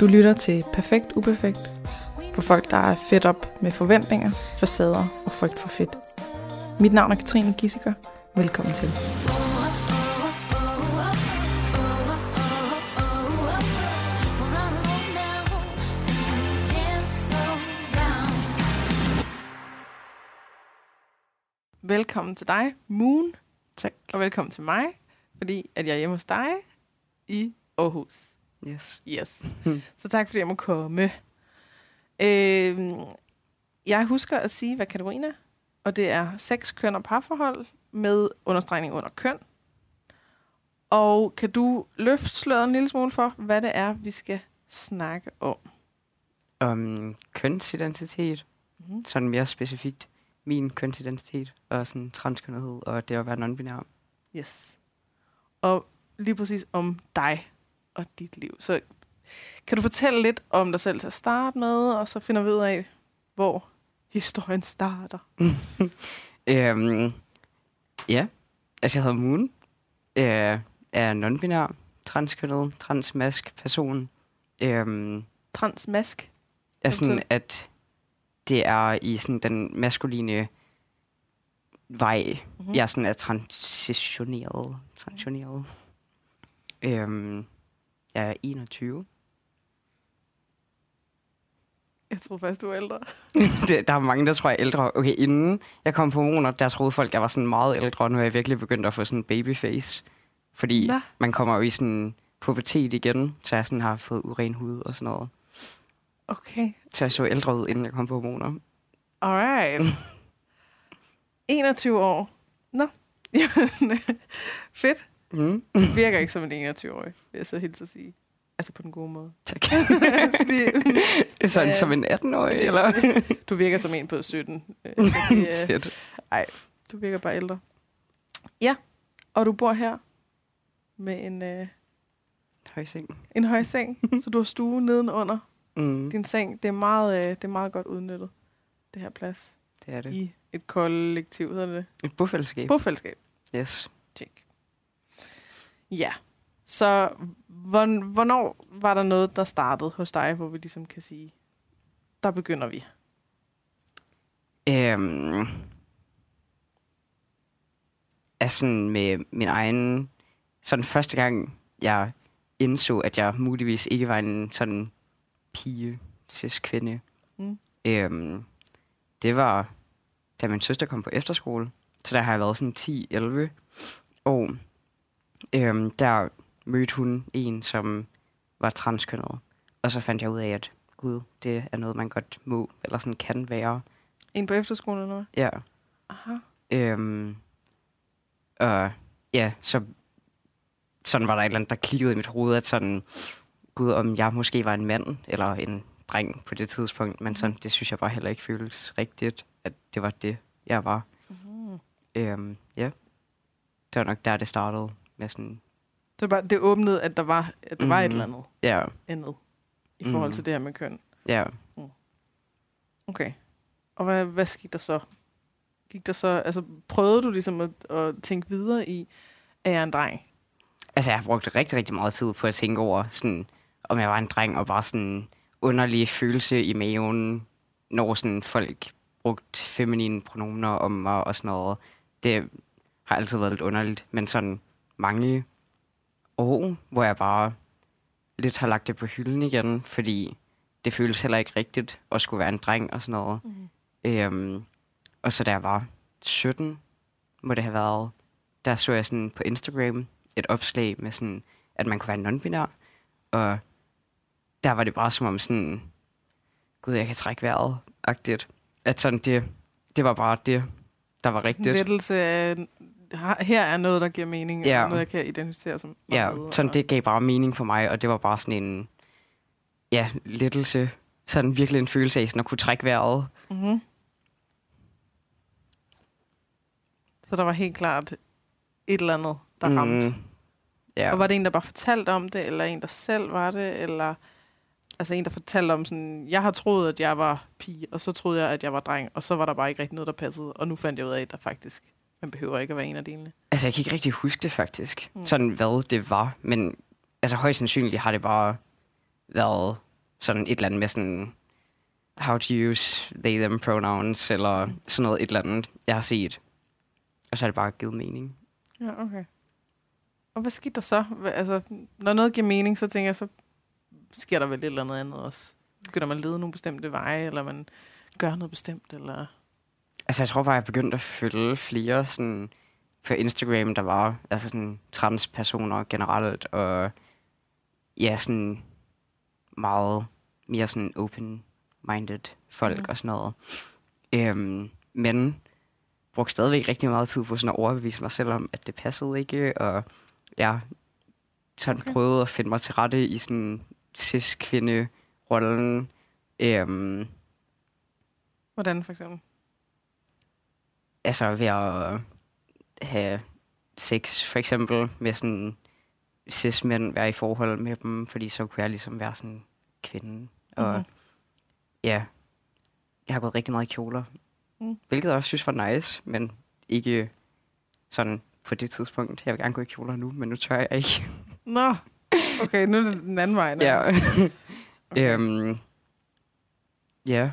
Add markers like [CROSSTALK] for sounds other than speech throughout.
Du lytter til Perfekt Uperfekt for folk, der er fedt op med forventninger, facader og frygt for fedt. Mit navn er Katrine Gissiker. Velkommen til. Velkommen til dig, Moon. Tak. Og velkommen til mig, fordi at jeg er hjemme hos dig i Aarhus. Yes. Yes. Så tak, fordi jeg må komme. Øh, jeg husker at sige, hvad kategorien er. Og det er sex, køn og parforhold med understregning under køn. Og kan du løfte sløret en lille smule for, hvad det er, vi skal snakke om? Om kønsidentitet, Mm-hmm. sådan mere specifikt min kønsidentitet, og sådan transkønnethed, og det at være non-binær. Yes. Og lige præcis om dig og dit liv. Så kan du fortælle lidt om dig selv til at starte med, og så finder vi ud af, hvor historien starter. [LAUGHS] Øhm, ja, altså jeg hedder Moon, øh, er non-binær, transkønnet, transmask person. Øhm, Transmask. er sådan, at det er i sådan den maskuline vej, Mhm. mm-hmm. jeg sådan er transitioneret. transitioneret. Øhm, jeg er 21. Jeg tror faktisk, du er ældre. [LAUGHS] det, der er mange, der tror, jeg er ældre. Okay, inden jeg kom på hormoner, der troede folk, jeg var sådan meget ældre, nu er jeg virkelig begyndt at få sådan en babyface. Fordi Nå. man kommer jo i sådan pubertet igen, så jeg sådan har fået uren hud og sådan noget. Okay. Så jeg så ældre ud, inden jeg kom på hormoner. Alright. [LAUGHS] 21 år. Nå. Jamen, [LAUGHS] Fedt. Mm. Virker ikke som en 21-årig, vil jeg så helt at sige. Altså på den gode måde. Tak. [LAUGHS] Sådan Ja. som en 18-årig, Det- eller? du virker som en på 17. Øh, [LAUGHS] øh, Fedt. du virker bare ældre. Ja, og du bor her med en, øh, Højseng. en høj seng, [LAUGHS] så du har stue nedenunder Mm. din seng. Det er meget, øh, det er meget godt udnyttet, det her plads. Det er det. I et kollektiv, hedder det. Et bofællesskab. Bofællesskab. Yes. Ja. Så hvorn- hvornår var der noget, der startede hos dig, hvor vi ligesom kan sige, der begynder vi? Øhm, sådan med min egen... Sådan første gang, jeg indså, at jeg muligvis ikke var en sådan pige, cis kvinde. Mm. Øhm, det var, da min søster kom på efterskole. Så der har jeg været sådan 10-11 år. Øhm, der mødte hun en, som var transkønnet. Og så fandt jeg ud af, at gud, det er noget, man godt må, eller sådan kan være. En på efterskolen eller noget? Ja. Aha. Øhm, og ja, så sådan var der et eller andet, der klikkede i mit hoved, at sådan, gud, om jeg måske var en mand eller en dreng på det tidspunkt, men sådan, det synes jeg bare heller ikke føles rigtigt, at det var det, jeg var. Mm. Øhm, ja, det var nok der, det startede med sådan, Det, var bare, det åbnede, at der var, at der mm. var et Mhm. eller andet ja, andet i forhold Mhm. til det her med køn. ja. Okay. Og hvad, hvad skete der så? Gik der så, altså prøvede du ligesom at, at tænke videre i, at jeg er en dreng? Altså, jeg har brugt rigtig, rigtig meget tid på at tænke over, sådan, om jeg var en dreng, og bare sådan underlig følelse i maven, når sådan folk brugte feminine pronomener om mig og sådan noget. Det har altid været lidt underligt, men sådan mange år, hvor jeg bare lidt har lagt det på hylden igen, fordi det føles heller ikke rigtigt at skulle være en dreng og sådan noget. Mm. Øhm, og så da jeg var 17, må det have været, der så jeg sådan på Instagram et opslag med sådan, at man kunne være non-binær. Og der var det bare som om sådan, gud, jeg kan trække vejret, agtigt. At sådan det, det var bare det, der var rigtigt. lettelse af, her- er noget, der giver mening, Ja. og noget, jeg kan identificere som Ja, med, sådan og- det gav bare mening for mig, og det var bare sådan en, ja, lettelse. Sådan virkelig en følelse af sådan at kunne trække vejret. Mm-hmm. Så der var helt klart et eller andet, der ramte. Mm, ja. Og var det en, der bare fortalte om det, eller en, der selv var det, eller altså en, der fortalte om sådan, jeg har troet, at jeg var pige, og så troede jeg, at jeg var dreng, og så var der bare ikke rigtig noget, der passede, og nu fandt jeg ud af, at der faktisk, man behøver ikke at være en af delene. Altså, jeg kan ikke rigtig huske det faktisk. Mm. Mm. Sådan, hvad det var. Men altså, højst sandsynligt har det bare været sådan et eller andet med sådan, how to use they, them pronouns, eller sådan noget, et eller andet, jeg har set. Og så er det bare givet mening. Ja, okay. Og hvad skete der så? Altså, når noget giver mening, så tænker jeg, så sker der vel et eller andet andet også. Begynder man at lede nogle bestemte veje, eller man gør noget bestemt, eller... Altså, jeg tror bare, jeg begyndte at følge flere sådan, på Instagram, der var altså sådan transpersoner generelt, og ja, sådan meget mere sådan open-minded folk mm. og sådan noget. Øhm, men brugte stadigvæk rigtig meget tid på sådan at overbevise mig selv om, at det passede ikke, og jeg sådan okay. prøvede at finde mig til rette i sådan cis-kvinde-rollen. Øhm, Hvordan for eksempel? Altså ved at have sex, for eksempel, med sådan cis-mænd, være i forhold med dem, fordi så kunne jeg ligesom være sådan kvinde. Og Mhm. ja, jeg har gået rigtig meget i kjoler, Mm. hvilket jeg også synes var nice, men ikke sådan på det tidspunkt. Jeg vil gerne gå i kjoler nu, men nu tør jeg ikke. [LAUGHS] Nå, okay, nu er det den anden vej. ja. [LAUGHS] Okay. øhm, ja.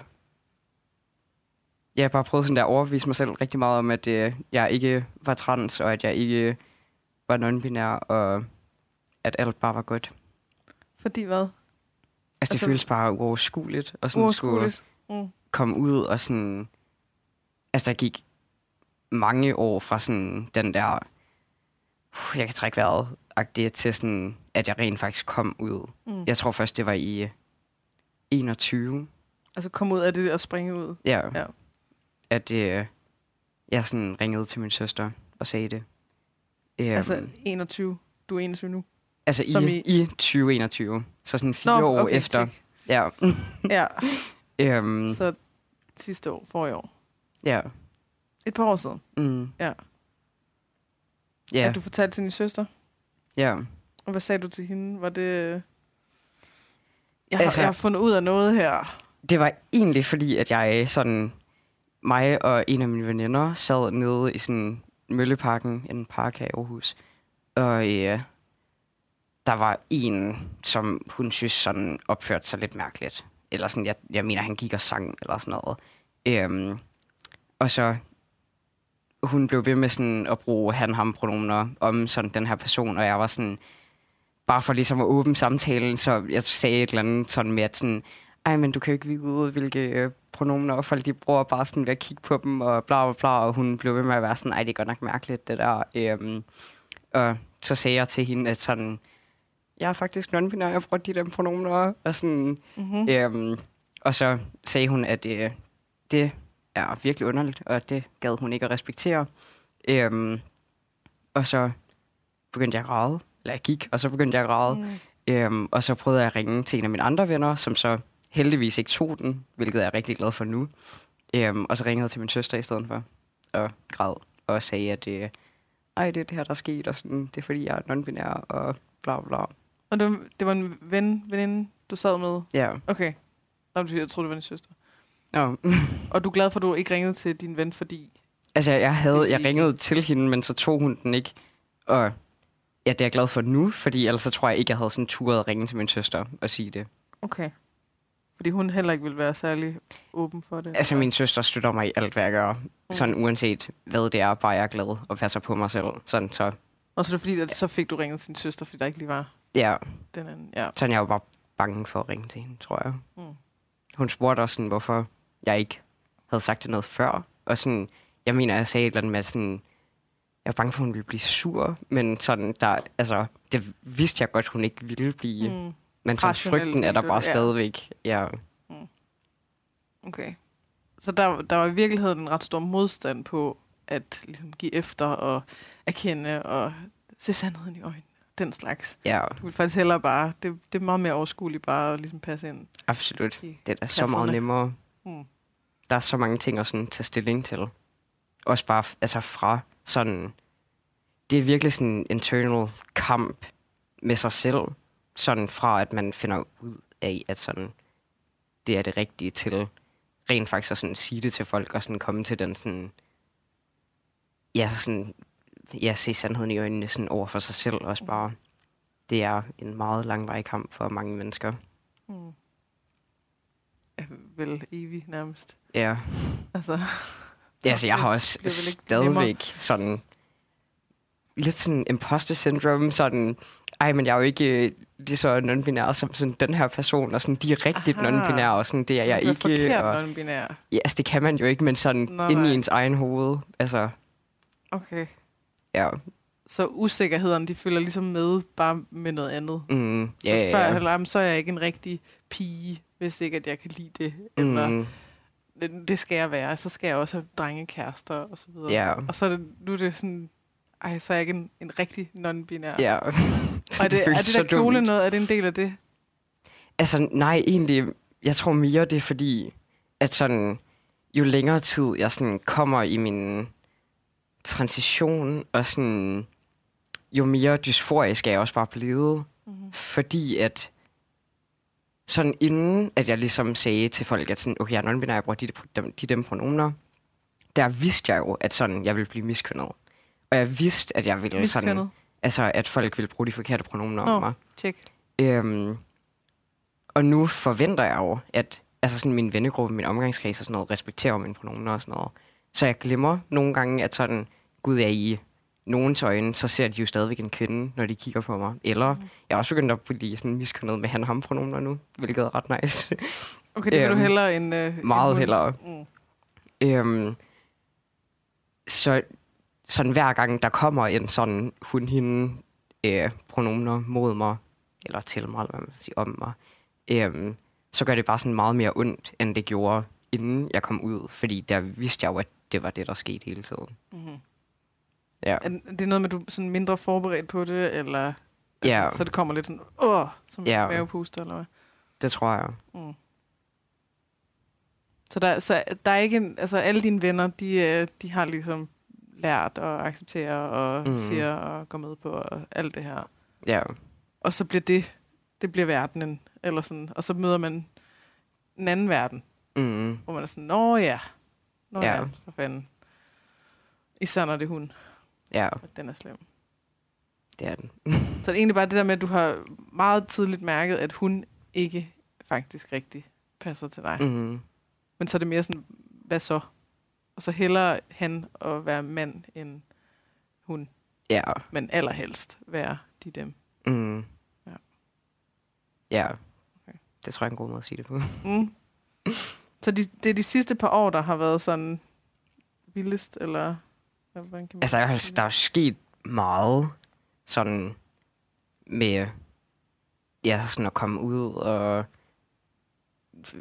Jeg har bare prøvet sådan der at overbevise mig selv rigtig meget om, at øh, jeg ikke var trans, og at jeg ikke var non-binær, og at alt bare var godt. Fordi hvad? Altså, det Altså- altså, føles bare uoverskueligt, og sådan skulle. Mm. komme ud og sådan... Altså, der gik mange år fra sådan den der... Uh, jeg kan trække vejret agtigt til sådan, at jeg rent faktisk kom ud. Mm. Jeg tror først, det var i øh, 21, Altså komme ud af det og springe ud. Ja. Ja. At øh, jeg sådan ringede til min søster og sagde det. Um, Altså 21. Du er 21 nu. altså som i, i- i 2021. Så sådan fire år okay, efter. tjek. Ja. Ja, um, [LAUGHS] så sidste år, for i år. ja. Et par år siden. Mm. Ja. Ja. At du fortalte til din søster. ja. Og hvad sagde du til hende? Var det... Jeg har, Altså- jeg har fundet ud af noget her. Det var egentlig fordi, at jeg sådan... Mig og en af mine veninder sad nede i sådan Mølleparken, en park her i Aarhus. Og øh, der var en, som hun synes sådan opførte sig lidt mærkeligt. Eller sådan, jeg, jeg mener, han gik og sang eller sådan noget. Øhm, og så hun blev ved med sådan at bruge han-ham-pronomener om sådan den her person, og jeg var sådan, bare for ligesom at åbne samtalen, så jeg sagde et eller andet sådan med, at sådan, ej, men du kan jo ikke vide, hvilke øh, pronomener folk de bruger, bare sådan ved at kigge på dem, og bla bla bla, og hun blev ved med at være sådan, ej, det er godt nok mærkeligt, det der. Øhm, og så sagde jeg til hende, at sådan, jeg er faktisk non-binær, jeg bruger de der pronomener, og sådan, Mm-hmm. Øhm, og så sagde hun, at øh, det er virkelig underligt, og det gad hun ikke at respektere. Øhm, og så begyndte jeg at græde, eller jeg gik, og så begyndte jeg at græde. Mm. Øhm, og så prøvede jeg at ringe til en af mine andre venner, som så heldigvis ikke tog den, hvilket jeg er rigtig glad for nu. Øhm, og så ringede jeg til min søster i stedet for, og græd, og sagde, at øh, ej, det er det her, der er sket, og sådan, det er fordi, jeg er non-binær, og bla bla. Og det, var- det var en ven, veninde, du sad med? Ja. Okay. Nå, jeg troede, det var din søster. Nå. [LAUGHS] Og du er glad for, at du ikke ringede til din ven, fordi... Altså, jeg, havde, jeg ringede til hende, men så tog hun den ikke. Og ja, det er jeg glad for nu, fordi ellers så tror jeg ikke, jeg havde sådan turet at ringe til min søster og sige det. Okay. Fordi hun heller ikke ville være særlig åben for det. Altså, min søster støtter mig i alt, hvad jeg gør. Mm. Sådan uanset hvad det er, bare jeg er glad og passer på mig selv. Sådan, så Og så er det fordi, at så fik du ringet til din søster, fordi der ikke lige var ja, den anden. Ja. sådan jeg var bare bange for at ringe til hende, tror jeg. Mm. Hun spurgte også, sådan, hvorfor jeg ikke havde sagt det noget før. Og sådan, jeg mener, jeg sagde et eller andet med sådan, jeg var bange for, at hun ville blive sur, men sådan, der, altså, det vidste jeg godt, hun ikke ville blive. Mm. Mm. Men så frygten er der bare ja. stadigvæk. Ja. Okay. Så der, der var i virkeligheden en ret stor modstand på at ligesom, give efter og erkende og se sandheden i øjnene. Den slags. ja, Du vil faktisk hellere bare... Det, det er meget mere overskueligt bare at ligesom passe ind. absolut. Det er så meget nemmere. Mm. Der er så mange ting at sådan, tage stilling til. Også bare altså fra sådan... Det er virkelig sådan en internal kamp med sig selv. Sådan fra, at man finder ud af, at sådan, det er det rigtige til rent faktisk at sådan sige det til folk, og sådan komme til den sådan... Ja, så sådan... Ja, se sandheden i øjnene sådan over for sig selv også bare. Det er en meget langvarig kamp for mange mennesker. Mm. vel evig nærmest. Ja. Altså, ja altså, jeg har også ikke nemmere. stadigvæk sådan lidt sådan imposter syndrome, sådan, ej, men jeg er jo ikke øh, lige så non-binær som sådan den her person, og sådan, de er rigtigt Aha. non-binær, og sådan, det er jeg du er ikke. forkert Og, non-binær. ja, altså, det kan man jo ikke, men sådan Nå, inde nej. i ens egen hoved, altså, Okay. ja. Så usikkerheden, de følger ligesom med, bare med noget andet. Mm, Så ja, før ja. jamen, så er jeg ikke en rigtig pige, hvis ikke at jeg kan lide det. Eller Mm, det, det skal jeg være. Så skal jeg også have drengekærester og så videre. ja, Og så er det, nu er det sådan, ej, så er jeg ikke en, en rigtig non-binær. ja. Og er [LAUGHS] det, er føles det der kjole dumt. noget? Er det en del af det? Altså, nej, egentlig, jeg tror mere, det er fordi, at sådan, jo længere tid jeg sådan kommer i min transition, og sådan, jo mere dysforisk er jeg også bare blevet. Mm-hmm. Fordi at, sådan inden, at jeg ligesom sagde til folk, at sådan, okay, jeg er non-binær, jeg bruger de, de, de dem pronomener, der vidste jeg jo, at sådan, jeg ville blive miskønnet. Og jeg vidste, at jeg ville sådan. Altså, at folk ville bruge de forkerte pronomener om Nå. mig. Tjek. Øhm, og nu forventer jeg jo, at altså sådan min vennegruppe, min omgangskreds og sådan noget, respekterer mine pronomener og sådan noget. Så jeg glemmer nogle gange, at sådan, gud er i nogens øjne, så ser de jo stadigvæk en kvinde, når de kigger på mig. Eller Mhm. jeg er også begyndt at blive sådan miskønnet med han-ham-pronomener nu, hvilket er ret nice. [LAUGHS] Okay, det vil du Øhm, hellere end... Øh, meget end hellere. Mm. Øhm, så sådan hver gang, der kommer en sådan hun-hende øh, pronomener mod mig, eller til mig, eller hvad man vil sige, om mig, øhm, så gør det bare sådan meget mere ondt, end det gjorde, inden jeg kom ud. Fordi der vidste jeg jo, at det var det, der skete hele tiden. Mm-hmm. Ja. Er det er noget med, at du er sådan mindre forberedt på det, eller... Ja. Så det kommer lidt sådan, åh, som Ja. ja. mavepuster, eller hvad? Det tror jeg. Mm. Så der, så der er ikke en, altså alle dine venner, de, øh, de har ligesom lært at acceptere og mm. siger og går med på og alt det her. Ja. Og så bliver det, det bliver verdenen, eller sådan, og så møder man en anden verden, Mm. hvor man er sådan, nå ja, nå ja, Ja. ja for fanden. Især når det er hun, Ja, at den er slem. det er den. [LAUGHS] Så det er egentlig bare det der med, at du har meget tidligt mærket, at hun ikke faktisk rigtig passer til dig. Mm. Men så er det mere sådan, hvad så? Og så hellere han at være mand end hun. Ja. Men allerhelst være de dem. Mm. Ja. Ja. Okay. Det tror jeg er en god måde at sige det på. Mm. Så de, det er de sidste par år, der har været sådan vildest, eller kan man Altså, sige det? der er sket meget sådan med ja, sådan at komme ud og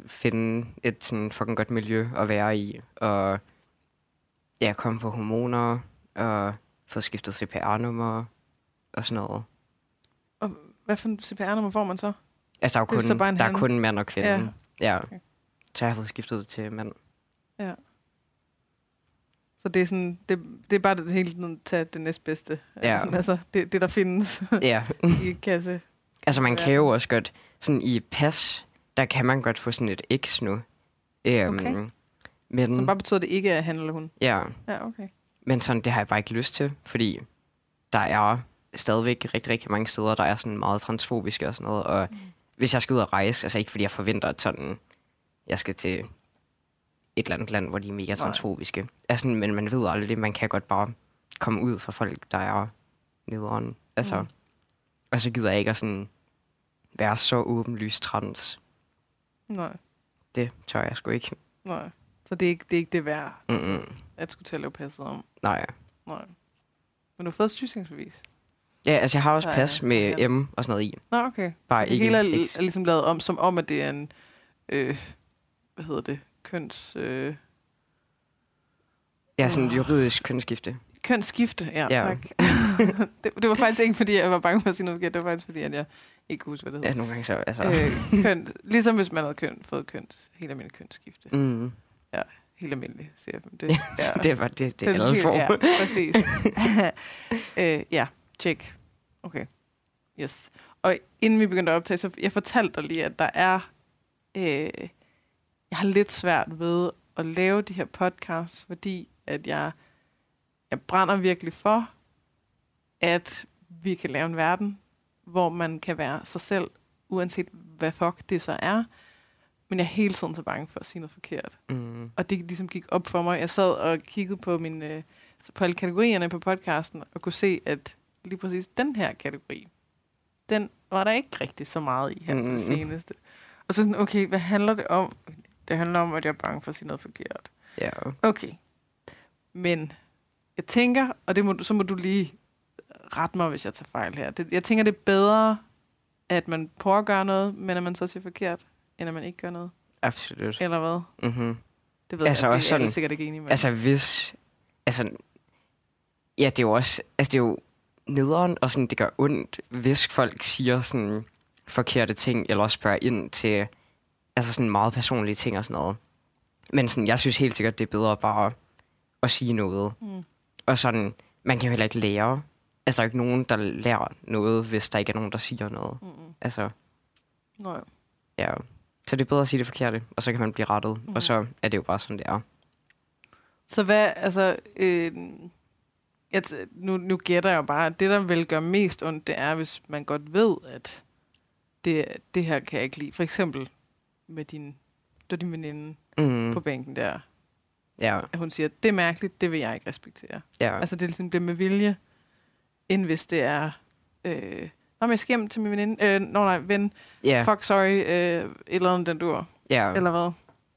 finde et sådan fucking godt miljø at være i, og ja, komme på hormoner, og få skiftet CPR-nummer, og sådan noget. Hvad for en CPR-nummer får man så? Altså, der er, er kun, en der er kun mand og kvinde. Ja. ja. Okay. Så jeg har fået skiftet det til mand. Så det er sådan, det, det er bare det hele tiden tage det næstbedste. Ja. Sådan, altså, det, det, der findes ja. [LAUGHS] i kasse. Altså, man kan Ja. jo også godt, sådan i pas, der kan man godt få sådan et X nu. Øhm, Okay. Men, Som bare betyder, at det ikke er han eller hun. ja, Ja, okay. men sådan, det har jeg bare ikke lyst til, fordi der er stadigvæk rigtig, rigtig mange steder, der er sådan meget transfobiske og sådan noget, og mm. hvis jeg skal ud og rejse, altså ikke fordi jeg forventer, at sådan, jeg skal til et eller andet land, hvor de er mega Nej. transfobiske. Altså, men man ved aldrig det, man kan godt bare komme ud for folk, der er nederen. Altså, mm. Og så gider jeg ikke at sådan være så åbenlyst trans. Nej, Det tør jeg sgu ikke. nej. Så det er ikke det, er ikke det værd, altså, Mm-mm. at skulle til at lave passet om. Nej. Nej. Men du har fået et sygesikringsbevis? Ja, altså jeg har også pas med ja. M og sådan noget i. Nå, okay. Bare Så det hele er, er ligesom lavet om, som om, at det er en, øh, hvad hedder det, køns, øh, Ja, sådan Åh. juridisk kønsskifte. kønsskifte. Ja, Ja. tak. [LAUGHS] det, det, var faktisk ikke, fordi jeg var bange for at sige noget forkert. Det var faktisk, fordi at jeg ikke kunne huske, hvad det Ja, hedder. nogle gange så, altså. øh, køn, ligesom hvis man havde køn, fået køns, helt almindeligt kønsskifte. Mm. Helt almindeligt, siger jeg. Det, [LAUGHS] Ja. det var det, det alle får. Ja, præcis. [LAUGHS] øh, ja, tjek. Okay. Yes. Og inden vi begyndte at optage, så jeg fortalte dig lige, at der er... Øh, jeg har lidt svært ved at lave de her podcasts, fordi at jeg, jeg brænder virkelig for, at vi kan lave en verden, hvor man kan være sig selv, uanset hvad fuck det så er. Men jeg er hele tiden så bange for at sige noget forkert. Mm. Og det ligesom gik op for mig. Jeg sad og kiggede på, min, øh, på alle kategorierne på podcasten, og kunne se, at lige præcis den her kategori, den var der ikke rigtig så meget i her mm. på det seneste. Og så sådan, okay, hvad handler det om? Det handler om, at jeg er bange for at sige noget forkert. Ja. Okay. Men jeg tænker, og det må, så må du lige rette mig, hvis jeg tager fejl her. Det, jeg tænker, det er bedre, at man gøre noget, men at man så siger forkert, end at man ikke gør noget. Absolut. Eller hvad? Mm-hmm. Det ved Altså jeg, også det er sådan- sikkert ikke enig med. Altså hvis... Altså... Ja, det er jo også... Altså det er jo nederen, og sådan, det gør ondt, hvis folk siger sådan forkerte ting, eller også spørger ind til altså sådan meget personlige ting og sådan noget. Men sådan, jeg synes helt sikkert, det er bedre bare at sige noget. Mm. Og sådan, man kan jo heller ikke lære. Altså, der er jo ikke nogen, der lærer noget, hvis der ikke er nogen, der siger noget. Mm-mm. Altså, Nå, ja. Så det er bedre at sige det forkerte, og så kan man blive rettet. Mhm. Og så er det jo bare sådan, det er. Så hvad, altså, øh, jeg, t- nu, nu gætter jeg jo bare, at det, der vil gøre mest ondt, det er, hvis man godt ved, at det, det her kan jeg ikke lide. For eksempel med din, der din veninde mm. Mm. på bænken der, Ja, at hun siger, det er mærkeligt, det vil jeg ikke respektere. ja. Altså, det ligesom bliver med vilje, end hvis det er, øh, Nå, men jeg skal hjem til min veninde, øh, nå nej, ven, ja, fuck, sorry, øh, et eller andet, den dur, ja. eller hvad?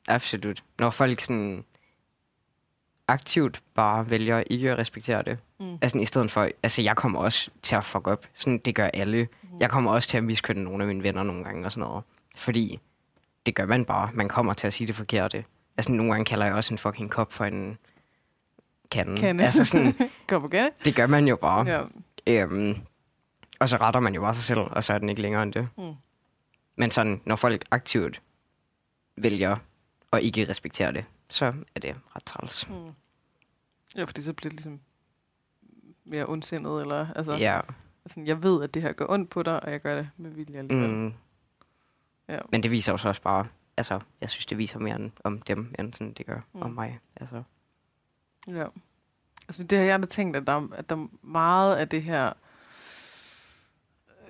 Absolut. Når folk sådan aktivt bare vælger ikke at respektere det. Mm. Altså i stedet for, altså jeg kommer også til at fuck op. Sådan, det gør alle. Mm. Jeg kommer også til at miskønne nogle af mine venner nogle gange og sådan noget. Fordi det gør man bare. Man kommer til at sige det forkerte. Altså nogle gange kalder jeg også en fucking kop for en kande. Kande. Altså sådan, [LAUGHS] Kom igen. det gør man jo bare. Ja. Øhm, og så retter man jo bare sig selv, og så er den ikke længere end det. Mm. Men sådan, når folk aktivt vælger at ikke respektere det, så er det ret træls. Mm. Ja, fordi så bliver det ligesom mere ondsindet, eller altså, ja. Altså, jeg ved, at det her gør ondt på dig, og jeg gør det med vilje alligevel. Mm. Ja. men det viser jo så også bare, altså, jeg synes, det viser mere om dem, end sådan det gør Mm. om mig. Altså, ja. Altså, det har jeg da tænkt, at der, er- at der er meget af det her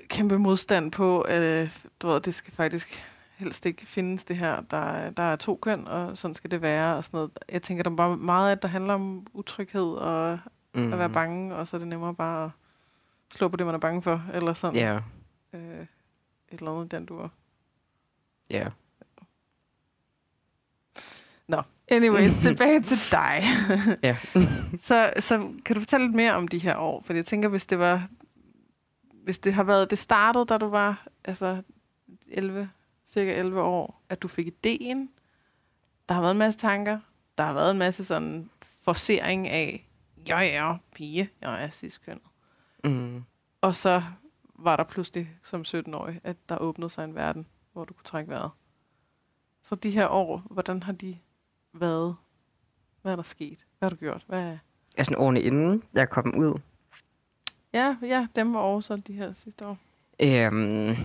kæmpe modstand på, øh, du ved, det skal faktisk helst ikke findes det her. Der, er- der er to køn, og sådan skal det være. Og sådan noget. Jeg tænker, der er bare meget, at der handler om utryghed og mm, at være bange, og så er det nemmere bare at slå på det, man er bange for, eller sådan. Ja, Øh, et eller andet, den du ja. Anyway, [LAUGHS] tilbage til dig. Ja. [LAUGHS] så, så kan du fortælle lidt mere om de her år? For jeg tænker, hvis det var... Hvis det har været... Det startede, da du var altså 11, cirka 11 år, at du fik ideen. Der har været en masse tanker. Der har været en masse sådan forsering af, jeg er pige, jeg er ciskønnet. Mm. Og så var der pludselig som 17-årig, at der åbnede sig en verden, hvor du kunne trække vejret. Så de her år, hvordan har de været? Hvad er der sket? Hvad har du gjort? Hvad Altså årene inden jeg kom ud, Ja, ja, dem var også de her sidste år. Øhm,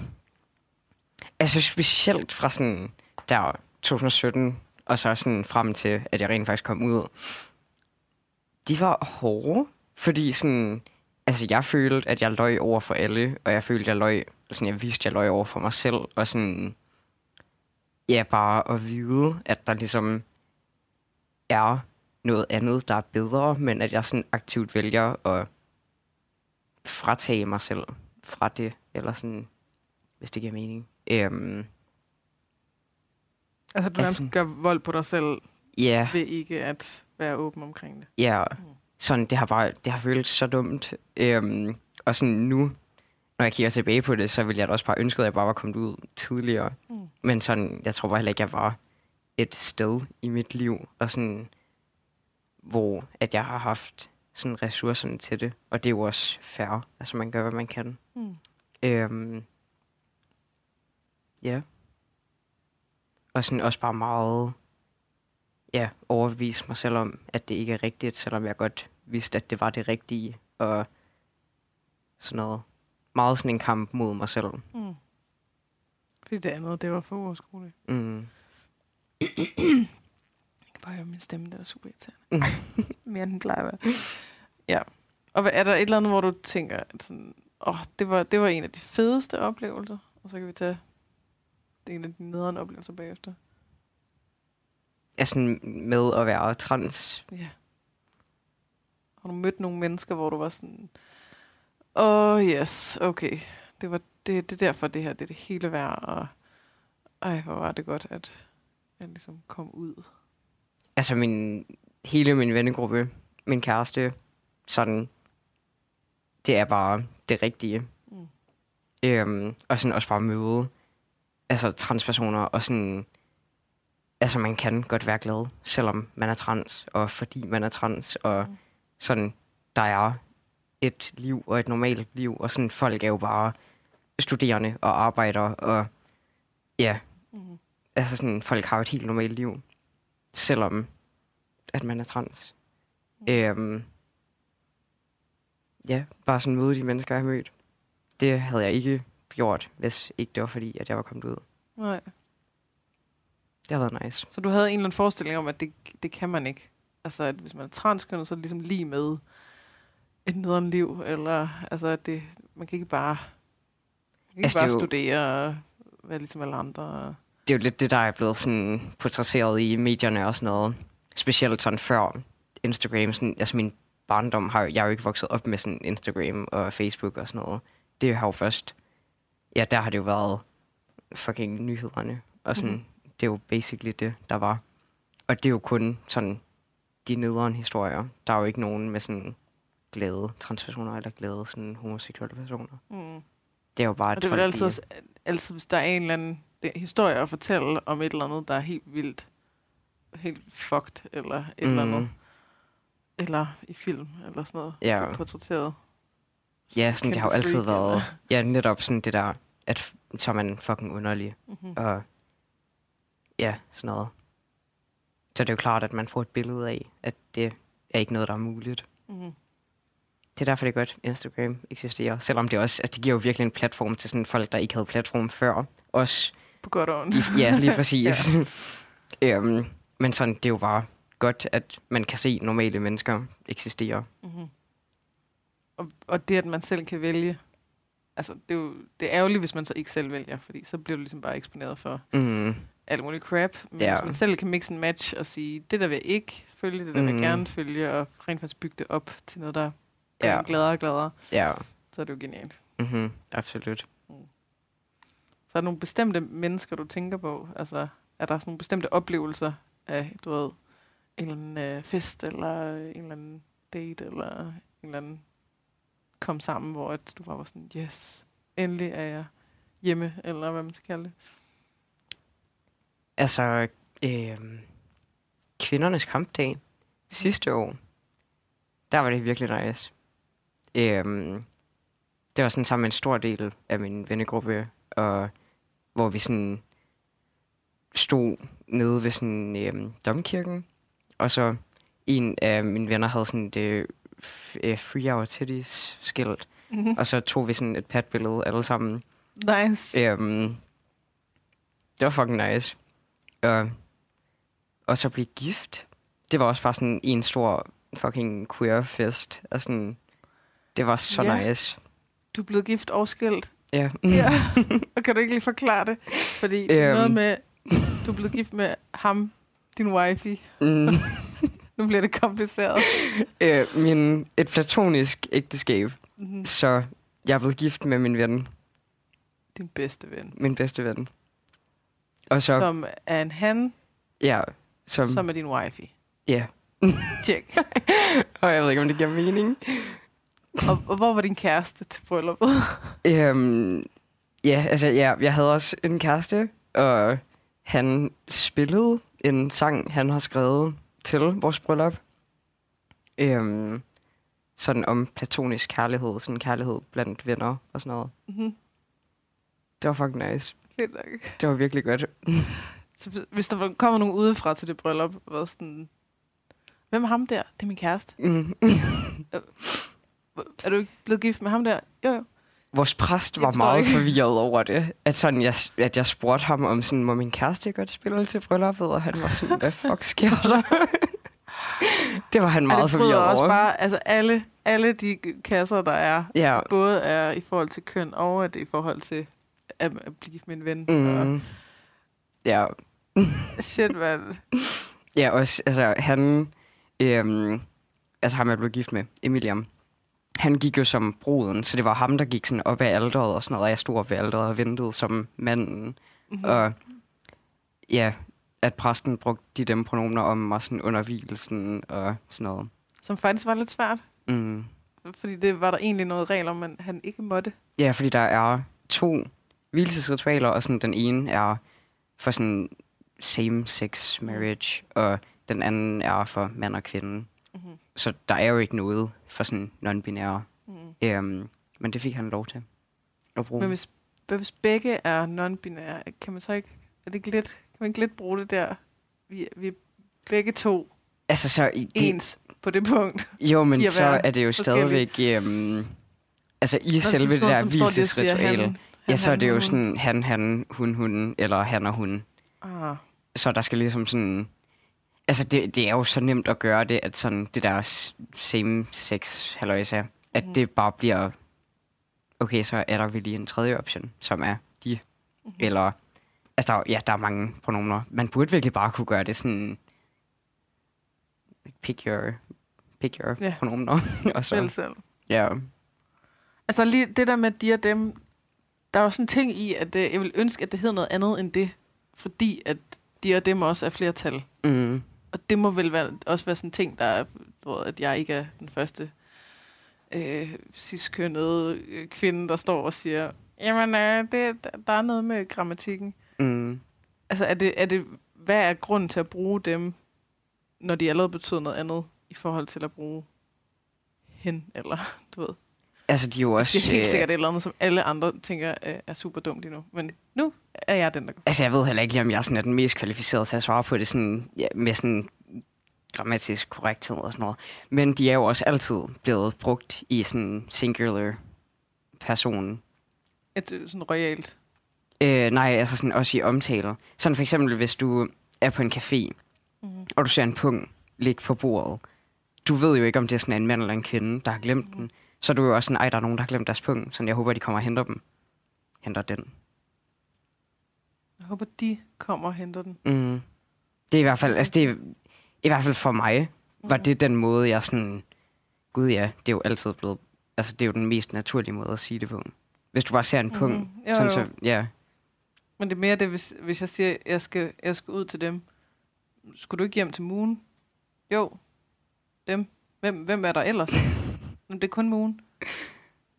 altså specielt fra sådan der 2017, og så sådan frem til, at jeg rent faktisk kom ud. De var hårde, fordi sådan, altså jeg følte, at jeg løj over for alle, og jeg følte, at jeg løj, sådan, jeg vidste, at jeg løj over for mig selv, og sådan, ja, bare at vide, at der ligesom er noget andet, der er bedre, men at jeg sådan aktivt vælger at fratage mig selv fra det, eller sådan, hvis det giver mening. Øhm, Altså, du Altså- altså, gør vold på dig selv ja, ved ikke at være åben omkring det. ja, Mm. sådan, det har bare, det har føltes så dumt. Øhm, og sådan nu, når jeg kigger tilbage på det, så ville jeg da også bare ønske, at jeg bare var kommet ud tidligere. Mm. Men sådan, jeg tror bare heller ikke, jeg var et sted i mit liv, og sådan, hvor at jeg har haft sådan ressourcerne til det. Og det er jo også fair. Altså, man gør, hvad man kan. Mm. Øhm, ja. Og sådan også bare meget, ja, overbevise mig selv om, at det ikke er rigtigt, selvom jeg godt vidste, at det var det rigtige. Og sådan noget. Meget sådan en kamp mod mig selv. Mm. Fordi det andet, det var for uoverskueligt. Mm. [CLEARS THROAT] Bare høre min stemme, den er super irriterende. [LAUGHS] Mere end den plejer at være. Ja. Og er der et eller andet, hvor du tænker, at sådan, åh, det var, det var en af de fedeste oplevelser, og så kan vi tage en af dine nederen oplevelser bagefter? Er sådan med at være trans. Ja. Har du mødt nogle mennesker, hvor du var sådan, åh oh, yes, okay, det, var, det, det er derfor det her, det er det hele værd, og ej, hvor var det godt, at jeg ligesom kom ud. Altså min, hele min vennegruppe, min kæreste, sådan, det er bare det rigtige. Mm. Øhm, og sådan også bare møde altså transpersoner, og sådan, altså man kan godt være glad, selvom man er trans, og fordi man er trans, og Mm. sådan, der er et liv og et normalt liv, og sådan folk er jo bare studerende og arbejder, og ja, Mm. altså sådan, folk har jo et helt normalt liv, selvom at man er trans. Øhm, ja, bare sådan møde de mennesker, jeg har mødt. Det havde jeg ikke gjort, hvis ikke det var fordi, at jeg var kommet ud. Nej. Det har været nice. Så du havde en eller anden forestilling om, at det, det kan man ikke. Altså, at hvis man er transkønnet, så er det ligesom lige med et nederen liv, eller altså, at det, man kan ikke bare, man kan ikke Altså, bare er jo- studere og være ligesom alle andre. Det er jo lidt det, der er blevet sådan portrætteret i medierne og sådan noget. Specielt sådan før Instagram. Sådan, altså min barndom har jeg er jo ikke vokset op med sådan Instagram og Facebook og sådan noget. Det har jo først, ja, der har det jo været fucking nyhederne. Og sådan, mm-hmm. det er jo basically det, der var. Og det er jo kun sådan de nederen historier. Der er jo ikke nogen med sådan glade transpersoner eller glade sådan homoseksuelle personer. Mm. Det er jo bare, Og det er altid, også, altid, hvis der er en eller anden det- historie at fortælle om et eller andet, der er helt vildt, helt fucked, eller et mm. eller andet, eller i film, eller sådan noget, Ja. portrætteret. Ja, sådan, det har jo altid freak, været... eller- Ja, netop sådan det der, at så er man fucking underlig. Mhm. Og ja, sådan noget. Så det er jo klart, at man får et billede af, at det er ikke noget, der er muligt. Mhm. Det er derfor, det er godt, Instagram eksisterer. Selvom det også, altså det giver jo virkelig en platform til sådan folk, der ikke havde platform før. Også, På godt og ondt. ja, lige [LAUGHS] præcis. [LAUGHS] øhm, men sådan, det er jo bare godt, at man kan se normale mennesker eksistere. Mm-hmm. Og, og det, at man selv kan vælge, altså det er jo det er ærgerligt, hvis man så ikke selv vælger, fordi så bliver du ligesom bare eksponeret for Mm, alt muligt crap. Men Ja. ja. hvis man selv kan mix en match og sige, det der vil jeg ikke følge, det der vil jeg Mhm. gerne følge, og rent faktisk bygge det op til noget, der gør Ja. ja. gladere og gladere, ja, så er det jo genialt. mm-hmm, absolut. Så er der nogle bestemte mennesker, du tænker på? Altså, er der sådan nogle bestemte oplevelser af, du ved, en eller anden øh, fest, eller en eller anden date, eller en eller anden kom sammen, hvor at du bare var sådan, yes, endelig er jeg hjemme, eller hvad man skal kalde det. Altså, øh, kvindernes kampdag sidste år, der var det virkelig nice. Øh, det var sådan sammen med en stor del af min vennegruppe, og hvor vi sådan stod nede ved sådan øh, domkirken, og så en af mine venner havde sådan det f- øh, Free Our Titties skilt, Mm-hmm. og så tog vi sådan et patbillede alle sammen, Nice. Øhm, det var fucking nice. Og, og så blive gift. Det var også bare sådan en stor fucking queer fest. Altså, det var så Ja. nice. Du blevet gift og skilt. Ja. Ja. [LAUGHS] og kan du ikke lige forklare det? Fordi Øhm. noget med, du er blevet gift med ham, din wifey. mm, [LAUGHS] Nu bliver det kompliceret. [LAUGHS] øh, min, et platonisk ægteskab. Mm-hmm. Så jeg er blevet gift med min ven. Din bedste ven. Min bedste ven. Og så, Som er en han, ja, som, som er din wifey. ja. Tjek. Og jeg ved ikke, om det giver mening. Og, og hvor var din kæreste til brylluppet? [LAUGHS] Øhm, ja, altså ja, jeg havde også en kæreste, og han spillede en sang, han har skrevet til vores bryllup. Øhm, sådan om platonisk kærlighed, sådan kærlighed blandt venner og sådan noget. Mm-hmm. Det var fucking nice. Fedt nok. Det var virkelig godt. [LAUGHS] Så hvis- der kommer nogen udefra til det bryllup, var sådan, hvem er ham der? Det er min kæreste. Mm. [LAUGHS] Er du ikke blevet gift med ham der? Jo, jo. Vores præst var meget ikke. forvirret over det. At, sådan, jeg, at jeg spurgte ham om, sådan, må min kæreste godt spille til brylluppet? Og han var sådan, hvad fuck sker der? [LAUGHS] det var han meget forvirret også over. bare, altså alle, alle de kasser, der er, Ja, både er i forhold til køn, og at det er i forhold til at, at blive en ven. Og, mm, Ja, [LAUGHS] Shit, hvad... ja også, altså han, øhm, altså ham jeg blev gift med, Emiliam, han gik jo som bruden, så det var ham, der gik sådan op ad alderet og sådan noget, og jeg stod op ad alderet og ventede som manden. Mm-hmm. Og ja, at præsten brugte de dem pronomener om mig sådan under hvilelsen og sådan noget. Som faktisk var lidt svært. Mm. Fordi det var der egentlig noget regler om, men han ikke måtte. Ja, fordi der er to hvilesesritualer, og sådan den ene er for sådan same-sex marriage, og den anden er for mand og kvinde. Så der er jo ikke noget for sådan non-binære. Mm. Øhm, men det fik han lov til at bruge. Men hvis, hvis begge er non-binære, kan man så ikke... Er det ikke lidt, kan man ikke lidt bruge det der? Vi, vi er begge to altså, så i det, ens på det punkt. [LAUGHS] Jo, men så er det jo stadigvæk... Øhm, altså i Nå, selve det der hvilesesritual, ja, så er det jo sådan han, han, hun, hun, eller han og hun. Ah, Så der skal ligesom sådan... Altså, det, det er jo så nemt at gøre det, at sådan det der same sex halløjsa, at Mhm. det bare bliver... Okay, så er der vel lige en tredje option, som er de. Mhm. Eller... Altså, der, er- ja, der er mange pronomener. Man burde virkelig bare kunne gøre det sådan... Pick your, pick your Ja. pronomener. [LAUGHS] og så, vel selv. ja. Altså lige det der med de og dem, der er jo sådan en ting i, at det, jeg vil ønske, at det hedder noget andet end det, fordi at de og dem også er flertal. Mm. Og det må vel være, også være sådan en ting, der er, hvor at jeg ikke er den første øh, ciskønnede øh, kvinde, der står og siger, jamen, øh, det, der er noget med grammatikken. Mm. Altså, er det, er det, hvad er grunden til at bruge dem, når de allerede betyder noget andet, i forhold til at bruge hen, eller du ved. Altså, de er jo også... Det er helt øh, sikkert et eller andet, som alle andre tænker øh, er super dumt lige nu. Men nu er jeg den, der går. Altså, jeg ved heller ikke lige, om jeg sådan er den mest kvalificerede til at svare på det sådan, ja, med sådan grammatisk korrekthed og sådan noget. Men de er jo også altid blevet brugt i sådan singular person. Et øh, sådan royalt. Øh, nej, altså sådan også i omtaler. Sådan for eksempel, hvis du er på en café, Mm. og du ser en pung ligge på bordet. Du ved jo ikke, om det er sådan en mand eller en kvinde, der har glemt den. Så er du jo også sådan, ej, der er nogen, der har glemt deres pung. Så jeg håber, de kommer og henter dem. Henter den. Jeg håber, de kommer og henter den. Mm. Det er i hvert fald, altså det er, i hvert fald for mig, var det den måde, jeg sådan, gud ja, det er jo altid blevet, altså det er jo den mest naturlige måde at sige det på. Hvis du bare ser en pung, Mhm. Jo, sådan jo. så, ja, Men det er mere det, hvis, hvis jeg siger, jeg skal, jeg skal ud til dem. Skulle du ikke hjem til Moon? Jo. Dem. Hvem, hvem er der ellers? [LAUGHS] Men det er kun Moon.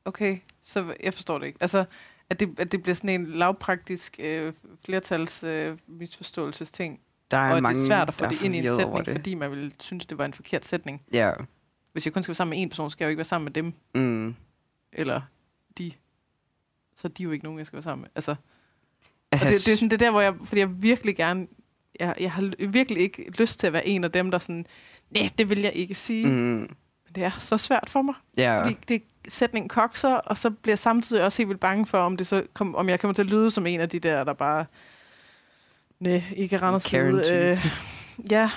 Okay, så jeg forstår det ikke. Altså, at det, at det bliver sådan en lavpraktisk øh, flertals øh, misforståelsesting. der er og mange, det er svært at få er det ind i en sætning, fordi man ville synes, det var en forkert sætning. Ja, Hvis jeg kun skal være sammen med en person, skal jeg jo ikke være sammen med dem, mm. eller de. Så er de jo ikke nogen, jeg skal være sammen med. Altså, Altså, og det, det er sådan det er der, hvor jeg, fordi jeg virkelig gerne, jeg, jeg har virkelig ikke lyst til at være en af dem, der sådan, nej, det vil jeg ikke sige. Mm. Mm, det er så svært for mig, ja, fordi det sætningen kokser, og så bliver jeg samtidig også helt vildt bange for, om, det så kom, om jeg kommer til at lyde som en af de der, der bare, nej, ikke render sig ud. Øh, ja,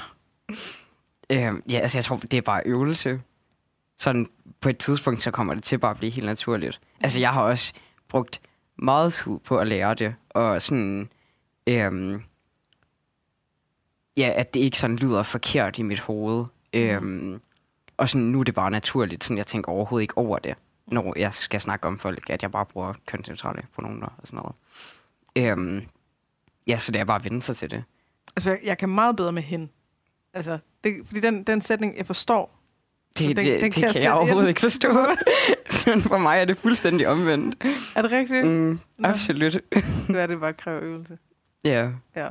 øhm, ja, altså jeg tror, det er bare øvelse. Sådan på et tidspunkt, så kommer det til bare at blive helt naturligt. Altså jeg har også brugt meget tid på at lære det, og sådan, øhm, ja, at det ikke sådan lyder forkert i mit hoved. Øhm, og sådan, nu er det bare naturligt, sådan jeg tænker overhovedet ikke over det, når jeg skal snakke om folk, at jeg bare bruger kønsneutrale pronomener og sådan noget. Øhm, ja, så det er bare at vende sig til det. altså jeg, jeg kan meget bedre med hende. Altså, det, fordi den, den sætning, jeg forstår, Det, den- det, den det, kan kan jeg overhovedet ind. ikke forstå. [LAUGHS] Sådan for mig er det fuldstændig omvendt. er det rigtigt? Mm. Absolut. Det er det bare kræver øvelse. Ja. Ja.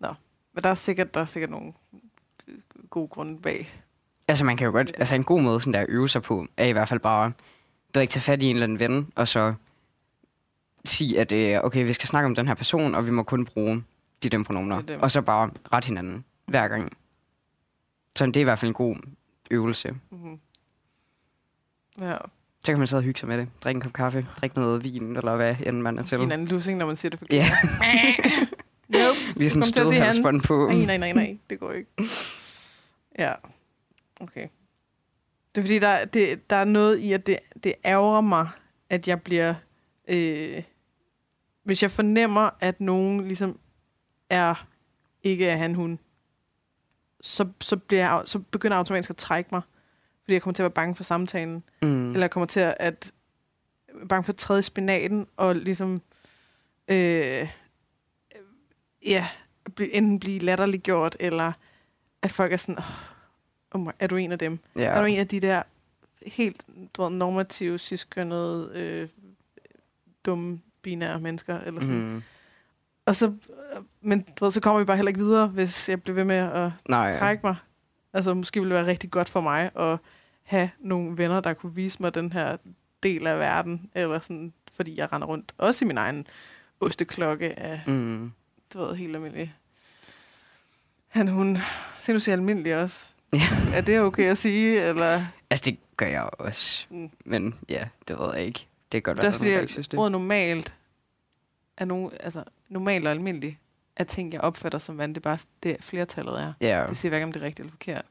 Nå, men der er sikkert, der er sikkert nogle gode grunde bag. Altså man kan jo godt, altså en god måde sådan der at øve sig på, er i hvert fald bare, du ikke tage fat i en eller anden ven, og så sige, at øh, okay, vi skal snakke om den her person, og vi må kun bruge de dem pronomener. Er dem. Og så bare ret hinanden hver gang. Så det er i hvert fald en god øvelse. Mm-hmm. Ja, Så kan man sidde og hygge sig med det. Drikke en kop kaffe, drikke noget vin, eller hvad end man er til. en anden lussing, når man siger det forkert. Ja, [LAUGHS] Nope. lige sådan at han. stødhalsbånd på. Nej, nej, nej, nej, det går ikke. Ja, okay. Det er fordi, der, det, der er noget i, at det, det ærger mig, at jeg bliver... Øh, hvis jeg fornemmer, at nogen ligesom er ikke af han, hun, så, så, bliver jeg, så begynder jeg automatisk at trække mig. Fordi jeg kommer til at være bange for samtalen. Mm. Eller jeg kommer til at, at bange for at træde i spinaten, og ligesom, øh, ja, blive, enten blive latterliggjort, eller at folk er sådan, oh, oh, er du en af dem? ja. Er du en af de der helt du ved, normative, ciskønnede, øh, dumme, binære mennesker? Eller sådan. Mm. Og så, men du ved, så kommer vi bare heller ikke videre, hvis jeg bliver ved med at Nej. trække mig. Altså, måske ville det være rigtig godt for mig at have nogle venner, der kunne vise mig den her del af verden, eller sådan, fordi jeg render rundt, også i min egen osteklokke af, Mm. du ved, helt almindelig. Han, hun, se nu siger almindelig også. Ja. Er det okay at sige, eller? Altså, det gør jeg også. Mm. Men ja, det ved jeg ikke. Det kan godt være, at nogen, ikke synes det. ordet normalt er no, altså, normalt og almindelig er ting, jeg opfatter som vand. Det bare det, flertallet er. Ja, Det siger hverken, om det er rigtigt eller forkert.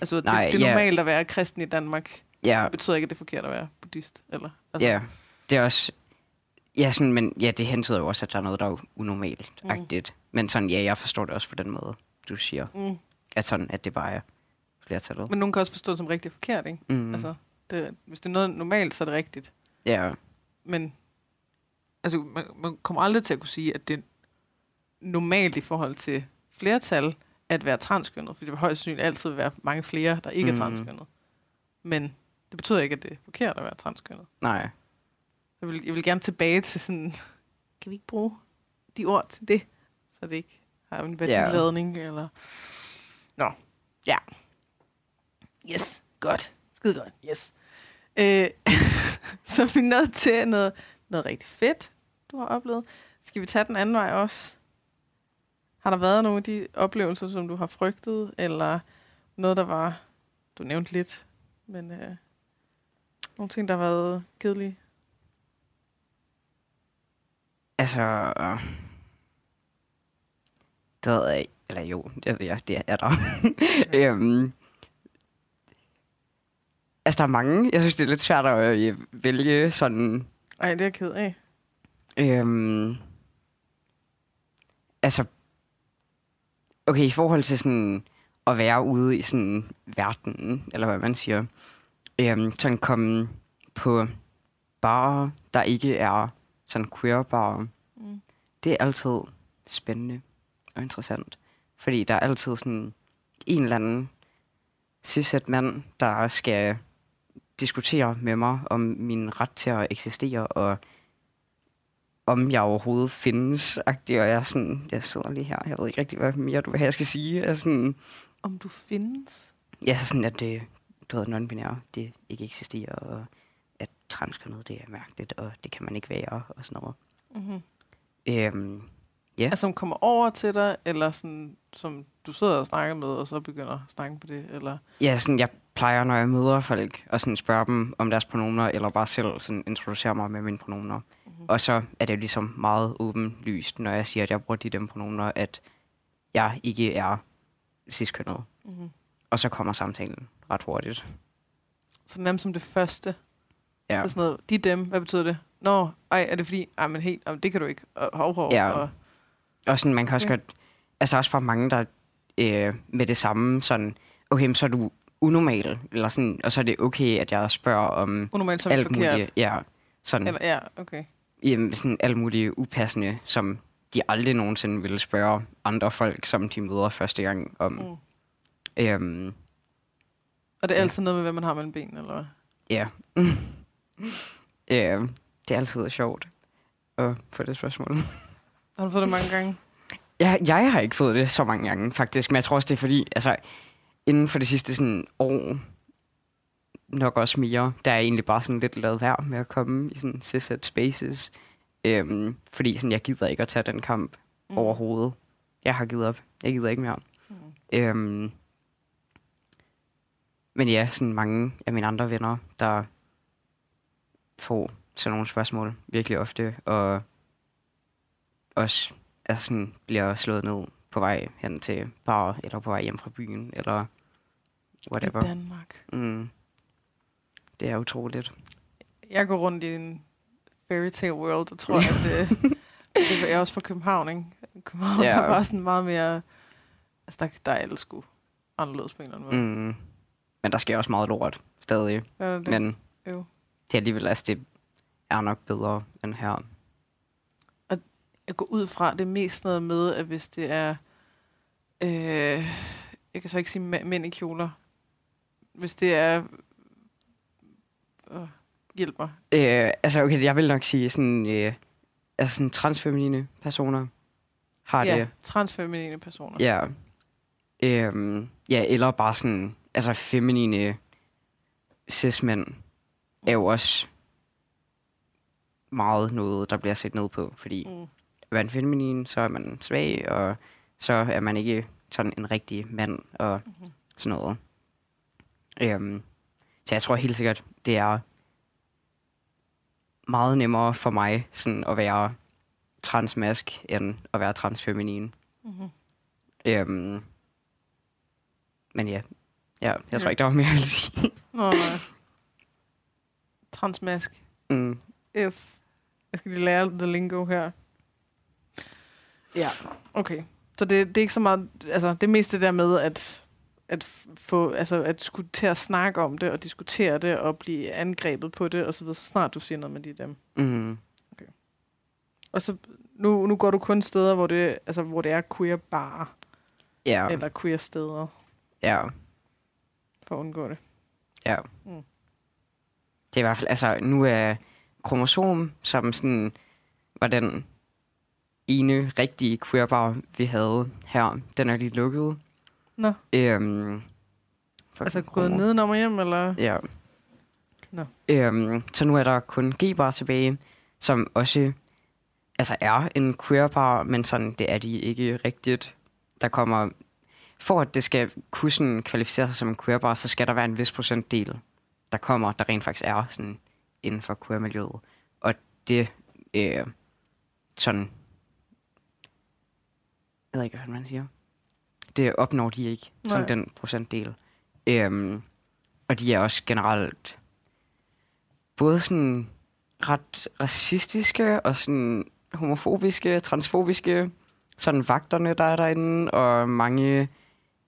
Altså, Nej, det, det er normalt at være kristen i Danmark. ja, Det betyder ikke, at det er forkert at være buddhist. Eller, altså, ja. Det er også... Ja, sådan, men ja, det hentyder jo også, at der er noget, der er unormalt-agtigt. Mm. Men sådan, ja, jeg forstår det også på den måde, du siger. Mm. At sådan, at det bare er flertallet. Men nogen kan også forstå det som rigtigt og forkert, ikke? Mm. Mm. Altså, det, hvis det er noget normalt, så er det rigtigt. Ja, Men altså, man, man kommer aldrig til at kunne sige, at det er normalt i forhold til flertal at være transkønnet, fordi det vil højst sandsynligt altid være mange flere, der ikke er Mhm. transkønnet. Men det betyder ikke, at det er forkert at være transkønnet. nej. Jeg vil, jeg vil gerne tilbage til sådan, kan vi ikke bruge de ord til det, så det ikke har en værdiladning, yeah. eller... Nå, ja. Yes, godt. Skide godt, yes. Øh, [LAUGHS] så er vi nået til noget, noget rigtig fedt, du har oplevet. Skal vi tage den anden vej også? Har der været nogle af de oplevelser, som du har frygtet, eller noget, der var, du nævnte lidt, men øh, nogle ting, der har været kedelige? Altså... øh, Det ved jeg. Eller jo, det jeg, det er der. [LAUGHS] øhm, altså, der er mange. Jeg synes, det er lidt svært at øh, vælge sådan... Ej, det er jeg ked af. Øhm, altså... Okay, i forhold til sådan at være ude i sådan verden, eller hvad man siger, øhm, sådan komme på barer, der ikke er sådan queer barer, Mm. det er altid spændende og interessant. Fordi der er altid sådan en eller anden cishet mand, der skal diskutere med mig om min ret til at eksistere, og om jeg overhovedet findes. Og jeg er sådan, jeg sidder lige her, jeg ved ikke rigtig, hvad mere du vil have, jeg skal sige. Jeg er sådan, Om du findes? ja, så sådan, at det, du ved, non-binære, det ikke eksisterer, og at transkønnet, det er mærkeligt, og det kan man ikke være, og sådan noget. Mm-hmm. Øhm, Ja. Altså, som kommer over til dig, eller sådan, som du sidder og snakker med, og så begynder at snakke på det, eller... Ja, sådan, jeg plejer, når jeg møder folk, og sådan spørge dem om deres pronomer, eller bare selv sådan introducere mig med mine pronomer. Mm-hmm. Og så er det ligesom meget åbenlyst, når jeg siger, at jeg bruger de dem pronomer, at jeg ikke er ciskønnet. Mm-hmm. Og så kommer samtalen ret hurtigt. Så nærmest som det første. Ja. Og sådan noget, de dem, hvad betyder det? Nå, ej, er det fordi, ej, men helt, det kan du ikke. Og, hov, hov, Ja. og, Og sådan, man kan også Okay. godt... Altså, også bare mange, der øh, med det samme sådan... Okay, så er du unormal, eller sådan, og så er det okay, at jeg spørger om unormalt som alt forkert. muligt. Ja, sådan, Eller, ja, okay. jamen, sådan alt muligt upassende, som de aldrig nogensinde ville spørge andre folk, som de møder første gang om. Mm. Øhm, Og det er Ja. altid noget med, hvad man har mellem benene, eller hvad? ja. [LAUGHS] øhm, det er altid sjovt at få det spørgsmål. Har du fået det mange gange? Jeg, jeg har ikke fået det så mange gange, faktisk. Men jeg tror også, det er fordi, altså, inden for det sidste sådan, år, nok også mere, der er jeg egentlig bare sådan lidt lavet værd med at komme i sådan cis spaces. Øhm, fordi sådan, jeg gider ikke at tage den kamp mm. overhovedet. Jeg har givet op. Jeg gider ikke mere. Mm. Øhm, men ja, sådan mange af mine andre venner, der får sådan nogle spørgsmål virkelig ofte, og også altså sådan, bliver slået ned på vej hen til bar, eller på vej hjem fra byen, eller I whatever. Danmark. Mm. Det er utroligt. Jeg går rundt i en fairy tale world, og tror, at øh, [LAUGHS] det er også fra København, ikke? København Ja. ja. er bare sådan meget mere... Altså, der, der er alle sgu anderledes på en eller anden måde. Mm. Men der sker også meget lort stadig. Er det? Men Jo. det er alligevel, altså det er nok bedre end her. Jeg går ud fra, det er mest noget med, at hvis det er... Øh, jeg kan så ikke sige mæ- mænd i kjoler. Hvis det er... Øh, hjælp mig. Øh, altså okay, jeg vil nok sige sådan, øh, altså sådan transfeminine personer har ja, det. transfeminine personer. Ja. Øhm, ja, eller bare sådan, altså feminine cis-mænd er jo også meget noget, der bliver set ned på, fordi Mm. Er man feminin, så er man svag, og så er man ikke sådan en rigtig mand, og Mhm. sådan noget. Øhm, så jeg tror helt sikkert, det er meget nemmere for mig sådan at være transmask, end at være transfeminin. Mm-hmm. Øhm, men ja, ja jeg tror ikke, der var mere, jeg ville sige. Nå. [LAUGHS] Transmask. Mm. Yes. Jeg skal lige lære the lingo her. Ja, okay. Så det, det er ikke så meget... Altså, det er mest det der med, at, at få... Altså, at skulle til at snakke om det, og diskutere det, og blive angrebet på det, og så videre, så snart du siger noget med de dem. Mm. Og så... Nu, nu går du kun steder, hvor det, altså, hvor det er queer bar, Ja, eller queer steder, ja, for at undgå det. ja. Mm. Det er i hvert fald, altså nu er kromosom, som sådan var den ene rigtige queerbar, vi havde her, den er lige lukket. Nå, Øhm, altså gået nedenom og hjem, eller? Ja. Nå. Øhm, så nu er der kun G-bar tilbage, som også altså er en queer-bar, men sådan, det er de ikke rigtigt. Der kommer, for at det skal kunne sådan kvalificere sig som en queer-bar, så skal der være en vis procentdel, der kommer, der rent faktisk er sådan inden for queer-miljøet. Og det øh, sådan, jeg ved ikke, hvad man siger. Det opnår de ikke, som Nej. den procentdel. Øhm, og de er også generelt både sådan ret racistiske og sådan homofobiske, transfobiske. Sådan vagterne, der er derinde, og mange...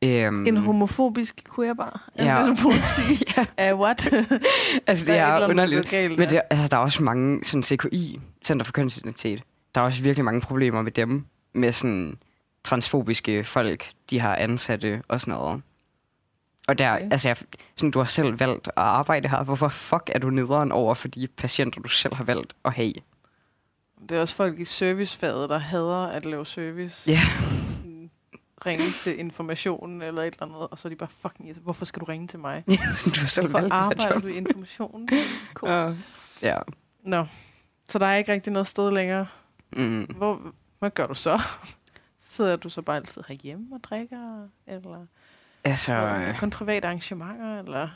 Øhm, En homofobisk queerbar? Er Ja. det, det, du at sige? [LAUGHS] ja, Uh, what? [LAUGHS] altså Der det er et eller er der er underligt. galt, Men det, altså, der er også mange sådan CKI, Center for Kønsidentitet. Der er også virkelig mange problemer med dem, med sådan transfobiske folk, de har ansatte og sådan noget. Og der, Okay. altså, jeg, sådan, du har selv valgt at arbejde her. Hvorfor fuck er du nederen over for de patienter, du selv har valgt at have? Det er også folk i servicefaget, der hader at lave service. Ja. Sådan, ringe til information eller et eller andet, og så er de bare fucking irriterende. Hvorfor skal du ringe til mig? [LAUGHS] Sådan, du har selv Hvorfor valgt det arbejder job. du i information? [LAUGHS] Cool. Ja. Ja. Nå, så der er ikke rigtig noget sted længere. Mm. Hvor, hvad gør du så? Sidder du så bare altid herhjemme og drikker? Eller Altså, øh. øh, kun private arrangementer? Eller?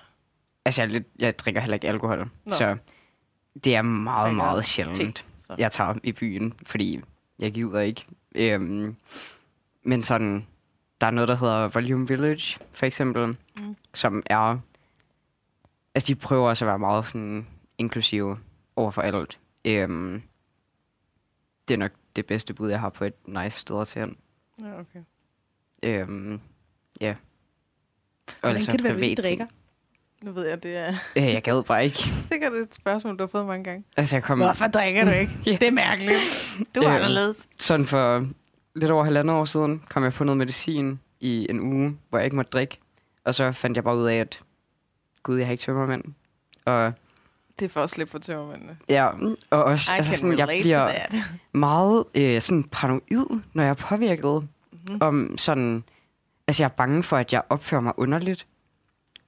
altså jeg, lidt, jeg drikker heller ikke alkohol, Nå. Så det er meget, Drikker meget te, sjældent, så. jeg tager i byen, fordi jeg gider ikke. Øhm, men sådan, der er noget, der hedder Volume Village, for eksempel, mm. som er... Altså, de prøver også at være meget sådan inklusive over for alt. Øhm, det er nok det bedste bud, jeg har på et nice sted at tage hen. Ja, okay. Øhm, ja. Og Hvordan ellers kan det være, du ikke privat ting. drikker? Nu ved jeg, det er Øh, jeg gad bare ikke. [LAUGHS] sikkert et spørgsmål, du har fået mange gange. Altså, jeg kom Hvorfor drikker du ikke? [LAUGHS] Ja. Det er mærkeligt. Du er Øhm, anderledes. sådan for lidt over halvandet år siden, kom jeg på noget medicin i en uge, hvor jeg ikke måtte drikke. Og så fandt jeg bare ud af, at gud, jeg har ikke tømmermænd. Og Det er for at slippe for tømmermændene. ja, og også, I altså sådan, jeg bliver meget øh, sådan paranoid, når jeg er påvirket. Mhm. Om sådan, altså jeg er bange for, at jeg opfører mig underligt.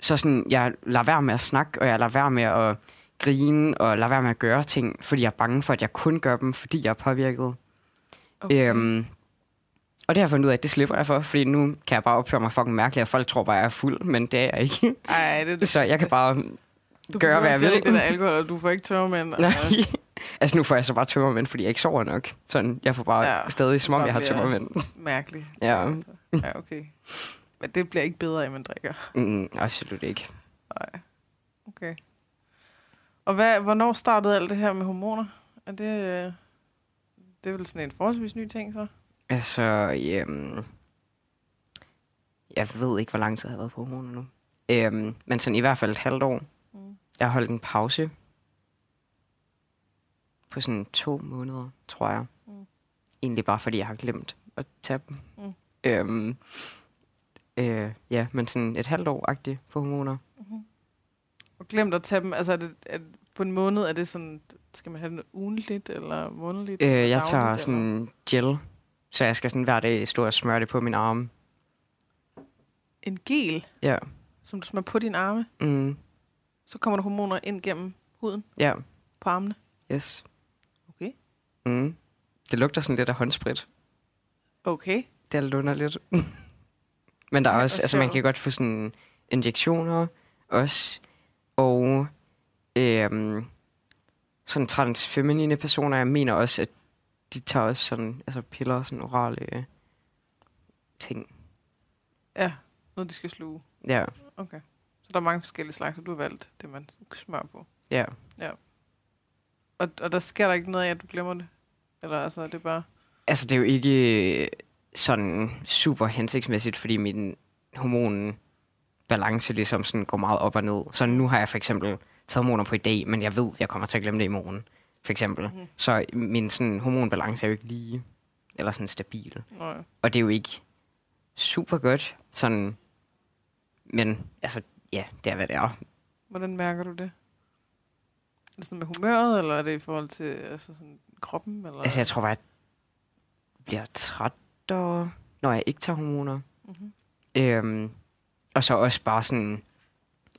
Så sådan, jeg lader være med at snakke, og jeg lader være med at grine, og lader være med at gøre ting, fordi jeg er bange for, at jeg kun gør dem, fordi jeg er påvirket. Okay. Øhm, og det har jeg fundet ud af, at det slipper jeg for, fordi nu kan jeg bare opføre mig fucking mærkeligt, og folk tror bare, at jeg er fuld, men det er jeg ikke. Ej, det, [LAUGHS] Så jeg kan bare du gøre, hvad jeg vil. ikke der alkohol, og du får ikke tørmænd. Nej. [LAUGHS] altså nu får jeg så bare tømmermænd, fordi jeg ikke sover nok. Sådan, jeg får bare Ja, stadig, som om jeg har tømmermænd. Mærkeligt. [LAUGHS] Ja. Ja, okay. Men det bliver ikke bedre, at man drikker. Mm, absolut ikke. Nej. Okay. Og hvad, hvornår startede alt det her med hormoner? Er det, øh, det er vel sådan en forholdsvis ny ting, så? Altså, øhm, jeg ved ikke, hvor lang tid jeg har været på hormoner nu. Øhm, men sådan i hvert fald et halvt år. Jeg har holdt en pause på sådan to måneder, tror jeg. Mm. Egentlig bare fordi, jeg har glemt at tage dem. Mm. Øhm, øh, ja, men sådan et halvt år-agtigt på hormoner. Mm-hmm. Og glemt at tage dem. Altså, er det, er, på en måned, er det sådan... Skal man have den ugenligt eller månedligt? Øh, eller jeg tager dagligt, sådan gel, så jeg skal sådan hver dag stå og smøre det på min arme. Eller? En gel, Ja. som du smører på dine arme. Mm. Så kommer der hormoner ind gennem huden Ja, på armene. yes. Okay. Mm. Det lugter sådan lidt af håndsprit. Okay. Det er lidt. [LAUGHS] Men der er Ja, også, altså man kan godt få sådan injektioner også, og øhm, sådan transfeminine personer, jeg mener også, at de tager også sådan, altså piller, sådan orale øh, ting. Ja, noget de skal sluge. Ja, Okay. Der er mange forskellige slags, og du har valgt det, man smører på. ja. Og, og der sker der ikke noget af, at du glemmer det? Eller altså, det er bare... Altså, det er jo ikke sådan super hensigtsmæssigt, fordi min hormon balance ligesom sådan går meget op og ned. Så nu har jeg for eksempel taget hormoner på i dag, men jeg ved, jeg kommer til at glemme det i morgen, for eksempel. Mhm. Så min sådan, hormonbalance er jo ikke lige, eller sådan stabil. Nå, ja. Og det er jo ikke super godt, sådan, men altså, ja, det er, hvad det er. Hvordan mærker du det? Er det sådan med humøret, eller er det i forhold til altså sådan, kroppen? Eller? Altså, jeg tror bare, jeg bliver træt, og, når jeg ikke tager hormoner. Mm-hmm. Øhm, og så også bare sådan,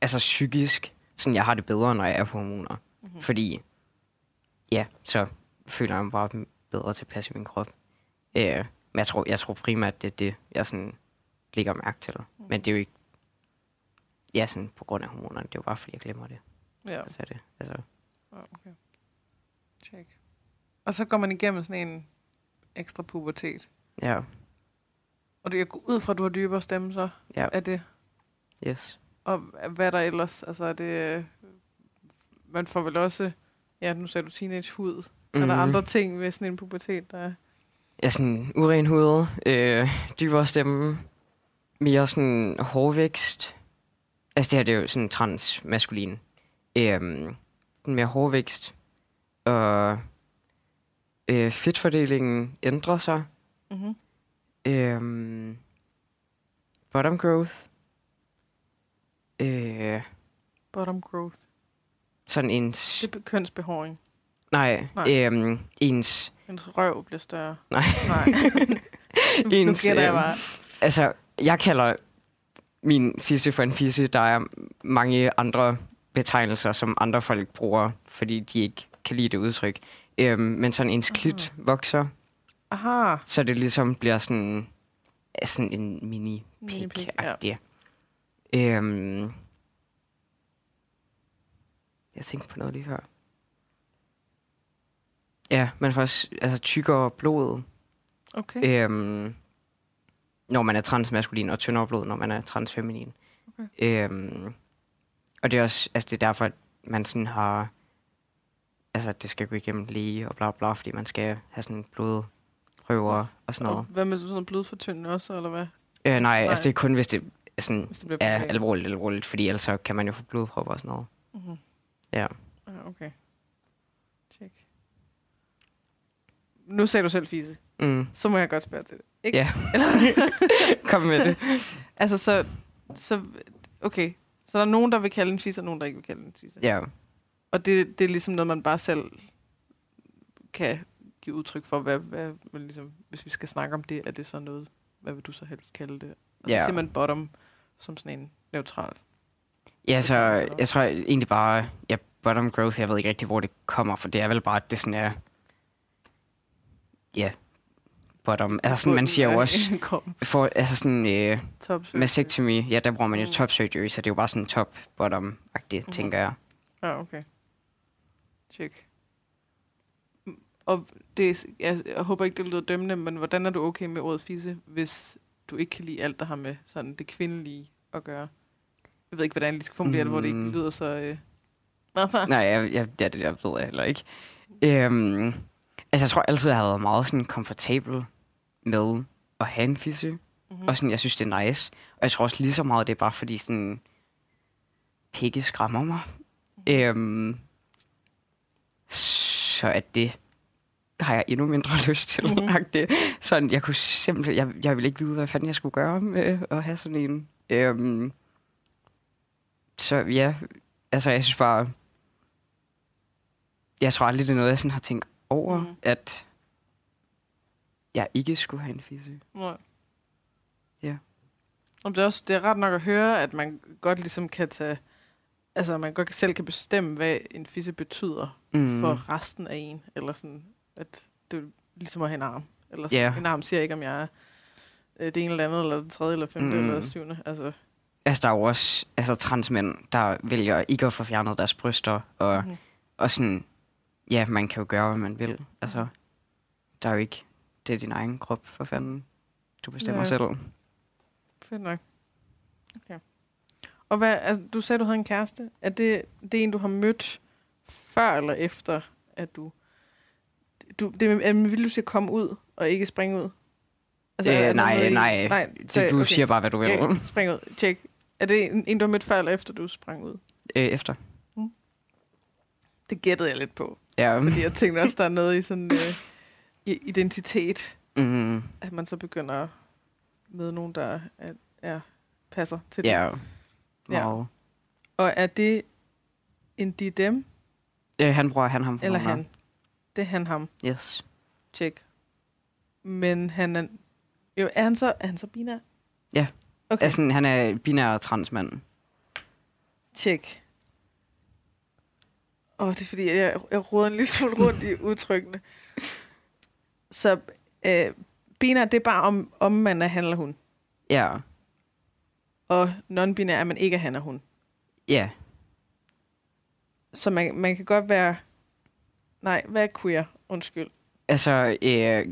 altså psykisk, sådan jeg har det bedre, når jeg er på hormoner. Mm-hmm. Fordi, ja, så føler jeg mig bare bedre tilpas i min krop. Øh, men jeg tror, jeg tror primært, det er det, jeg sådan lægger mærke til. Men det er jo ikke, ja, sådan på grund af hormonerne, det er jo bare, fordi jeg glemmer det. Ja, Altså, det, altså, ja, okay. Check. Og så går man igennem sådan en ekstra pubertet. ja, Og det er ud fra, at du har dybere stemme, så Ja. er det. yes. Og hvad er der ellers? Altså, er det... øh, Man får vel også... Ja, nu sagde du teenage-hud. Mm. Er der Mhm. andre ting ved sådan en pubertet, der er... Ja, sådan uren hud, øh, dybere stemme, mere sådan hårvækst. Altså det her, det er jo sådan transmaskulin. Øhm, mere hårvækst. Og øh, fedtfordelingen ændrer sig. Mm-hmm. Øhm, bottom growth. Øh, Bottom growth. sådan ens... Det er kønsbehåring. Nej, Nej. Øhm, ens... Ens røv bliver større. Nej. Nej. [LAUGHS] nu, nu Ens, gætter jeg øhm, bare. Altså, jeg kalder min fisse for en fisse. Der er mange andre betegnelser, som andre folk bruger, fordi de ikke kan lide det udtryk. Øhm, men sådan ens klit vokser, Aha. så det ligesom bliver sådan, sådan en mini pik ja. øhm, Jeg tænkte på noget lige før. Ja, man får også altså, tykkere blod, Okay. Øhm, når man er transmaskulin, og tyndere blod, når man er transfeminin. Okay. Øhm, og det er også, altså det er derfor, at man sådan har, altså det skal gå igennem læge og bla bla, fordi man skal have sådan blodprøver og sådan Og noget. hvad med sådan noget blodfortyndende også, eller hvad? Øh, nej, nej. altså det er kun, hvis det sådan, Hvis det bliver er alvorligt, alvorligt, fordi ellers så kan man jo få blodprøver og sådan noget. Mm-hmm. Ja. Ja, okay. Check. Nu sagde du selv fise. Mm. Så må jeg godt spørge til det. Ikke? Ja. [LAUGHS] Kom med det. Altså, så, så... Okay. Så der er nogen, der vil kalde en fise, og nogen, der ikke vil kalde en fise. Ja. Og det, det er ligesom noget, man bare selv kan give udtryk for, hvad, hvad, hvad ligesom, hvis vi skal snakke om det, er det så noget, hvad vil du så helst kalde det? Og så Ja. siger man bottom som sådan en neutral. Ja, så jeg tror egentlig bare, ja, bottom growth, jeg ved ikke rigtig, hvor det kommer, for det er vel bare, at det sådan er, ja, bottom. Altså sådan, man siger jo også, [LAUGHS] for, altså sådan, øh, Top mastectomy, ja, der bruger man jo Mm. top surgery, så det er jo bare sådan top-bottom-agtigt, Mhm. tænker jeg. Ja, okay. Mm, Og det, jeg, jeg håber ikke, det lyder dømmende, men hvordan er du okay med ordet fisse, hvis du ikke kan lide alt, der har med sådan det kvindelige at gøre? Jeg ved ikke, hvordan jeg lige skal formulere det, hvor det ikke Mm. lyder så... Øh... Hvorfor? [LAUGHS] Nej, jeg, jeg, ja, det der ved jeg heller ikke. Øhm, altså, jeg tror altid, jeg har været meget sådan komfortabel med at have en fisse. Mm-hmm. Og sådan, jeg synes, det er nice. Og jeg tror også lige så meget, det er bare fordi sådan, pikke skræmmer mig. Mm-hmm. Øhm, så at det har jeg endnu mindre [LAUGHS] lyst til. Mhm. Mm-hmm. Det. Sådan, jeg kunne simpelthen, jeg, jeg ville ikke vide, hvad fanden jeg skulle gøre med at have sådan en. Øhm, så ja, altså jeg synes bare, jeg tror aldrig, det er noget, jeg sådan har tænkt over, mm. at jeg ikke skulle have en fisse. Nej. Ja. Og det er, også, det er ret nok at høre, at man godt ligesom kan tage... Altså, man godt selv kan bestemme, hvad en fisse betyder mm. for resten af en. Eller sådan, at det er ligesom at have en arm. Eller sådan. Ja. En arm siger ikke, om jeg er øh, det ene eller andet, eller det tredje, eller femte, Mm. eller syvende. Altså, Altså, der er jo også altså, transmænd, der vælger ikke at få fjernet deres bryster, og, mm. og sådan, ja, man kan jo gøre, hvad man vil. Altså, der er jo ikke, det er din egen krop, for fanden. Du bestemmer Ja. selv. fedt nok. Okay. Og hvad, altså, du sagde, du havde en kæreste. Er det, det er en, du har mødt før eller efter, at du... du det, er, vil du sige komme ud, og ikke springe ud? Øh, er nej, nej. nej Det, du siger bare, hvad du vil. Ja, spring ud. Tjek. Er det en, en, du har mødt før eller efter, du sprang ud? Øh, efter. Det gættede jeg lidt på. Ja. Fordi jeg tænkte også, der er noget i sådan øh, i- identitet, Mm, at man så begynder at møde nogen, der er, er, passer til det. ja. Ja. Wow. Og er det en de dem, Øh, han bruger han ham. eller pronomener. han? Det er han ham. Yes. Tjek. Men han er... Jo, er han så, er han så binær? Ja. Okay, Altså, han er binær transmand. tjek. Åh, det er fordi, jeg, jeg roder en lille smule rundt i udtrykkene. Så øh, binær, det er bare om, om man er han eller hun. Ja. Og non-binær er man ikke er han og hun. Ja. Så man, man kan godt være... Nej, hvad er queer? Undskyld. Altså, øh,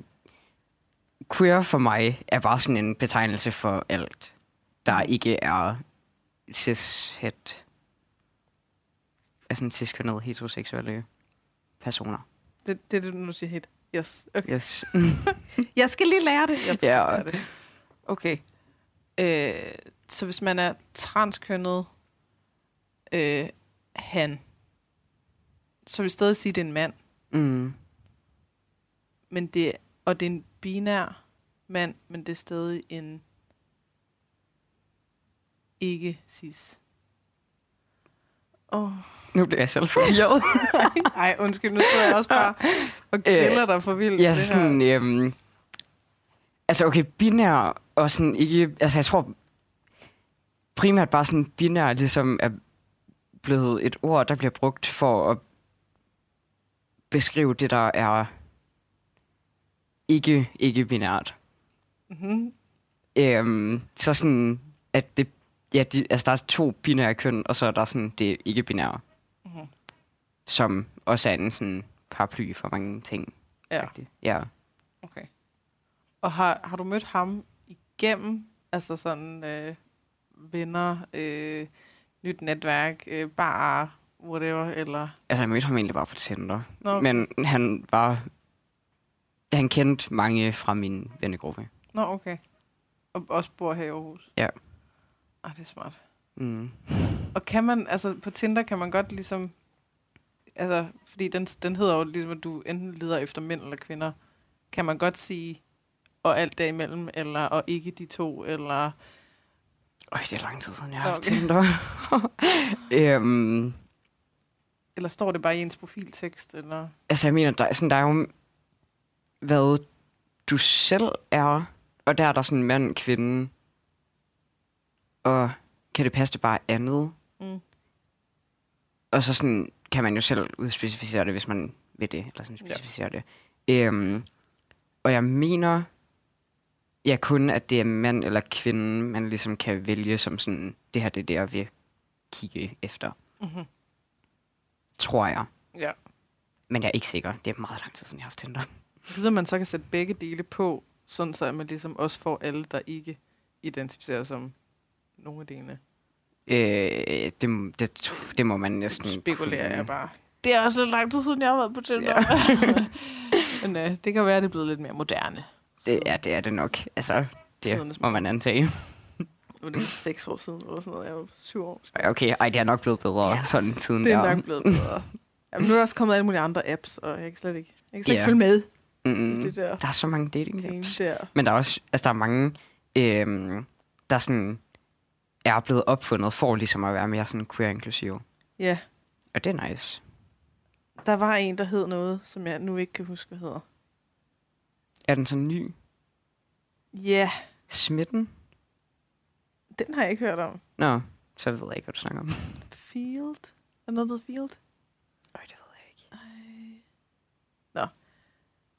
queer for mig er bare sådan en betegnelse for alt, der ikke er cis-het. Altså en cis-kønnede heteroseksuelle personer. Det, det er det, nu siger hit. Yes. Okay. Yes. [LAUGHS] Jeg skal lige lære det. Jeg skal Ja. lære det. Okay. Øh, så hvis man er transkønnet øh, han, så vil jeg stadig sige, at det er en mand. mm. Men det, og det er en binær mand, men det er stadig en ikke cis. Åh, oh. Nu bliver jeg selv forvirret. [LAUGHS] Ej, undskyld, nu står jeg også bare og griller dig for vildt. Ja, det her. sådan... Øhm, altså, okay, binær og sådan ikke... Altså, jeg tror primært bare sådan binær ligesom er blevet et ord, der bliver brugt for at beskrive det, der er ikke, ikke binært. Mm-hmm. Øhm, så sådan, at det, ja, de, altså der er to binære køn, og så er der sådan det ikke binære, Mhm. Som også er en sådan paraply for mange ting. Ja, Rigtigt. Ja. okay. Og har, har du mødt ham igennem, altså sådan øh, venner, øh, nyt netværk, øh, bare whatever, eller... Altså, jeg mødte ham egentlig bare på Tinder. Nå, Men han var... Han kendte mange fra min vennegruppe. Nå, okay. Og også bor her i Aarhus? Ja. Ah, det er smart. Mm. Og kan man, altså på Tinder kan man godt ligesom, altså, fordi den, den hedder jo ligesom, at du enten leder efter mænd eller kvinder. Kan man godt sige, og alt derimellem, eller og ikke de to, eller... Øj, det er lang tid siden, jeg har haft Okay. Tinder. [LAUGHS] øhm, Eller står det bare i ens profiltekst, eller... altså, jeg mener, der, er sådan, der er jo, hvad du selv er, og der er der sådan mand, kvinde, og kan det passe det bare andet? Mm. Og så sådan, kan man jo selv udspecificere det, hvis man vil det, eller sådan specificere ja. det. Øhm, og jeg mener, ja kun, at det er mand eller kvinde, man ligesom kan vælge som sådan, det her det er det, jeg vil kigge efter. Mm-hmm. Tror jeg. Ja. Men jeg er ikke sikker. Det er meget lang tid siden, jeg har haft Tinder. Videre man så kan sætte begge dele på, sådan så at man ligesom også får alle, der ikke identificerer som nogle af delene. Øh, det, det, det må man næsten Spekulerer kunne. jeg bare. Det er også lidt lang tid siden, jeg har været på Tinder. Ja. [LAUGHS] Men øh, det kan være, at det er blevet lidt mere moderne. Det, ja, det er det nok. Altså, det må man antage. Nu er det [LAUGHS] seks år siden, eller sådan noget. Jeg var syv år. Okay, ej, det er nok blevet bedre Ja, sådan siden Det er der. nok blevet bedre. Jamen, nu er der også kommet alle mulige andre apps, og jeg kan slet ikke, jeg kan slet ikke Ja. følge med Mm, det der der er så mange dating apps. der. Men der er også, altså der er mange, øhm, der sådan er blevet opfundet for ligesom at være mere sådan queer-inklusive. Ja, Og det er nice. der var en, der hed noget, som jeg nu ikke kan huske, hvad hedder. Er den så ny? Ja, Smitten? den har jeg ikke hørt om. Nå, så ved jeg ikke, hvad du snakker om. Field? Er noget, der Field? Øj, det ved jeg ikke. Nå.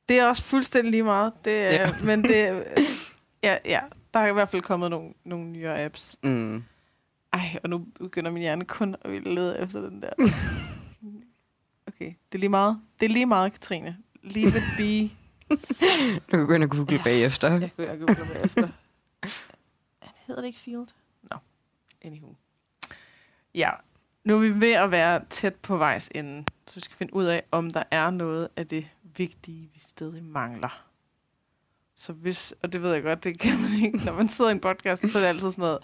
Det er også fuldstændig lige meget. Det er. Ja. Men det [LAUGHS] ja, ja, der er i hvert fald kommet nogle, nogle nyere apps. Mm. Ej, og nu begynder min hjerne kun at ville lede efter den der. [LAUGHS] Okay, det er lige meget. Det er lige meget, Katrine. Leave it be. [LAUGHS] Du kan ind og google bagefter. Jeg kan jeg google mig efter. Det hedder det ikke Field? Nå, anywho. Ja, nu er vi ved at være tæt på vejs ende, så vi skal finde ud af, om der er noget af det vigtige, vi stadig mangler. Så hvis, og det ved jeg godt, det kan man ikke, når man sidder i en podcast, så er det altid sådan noget,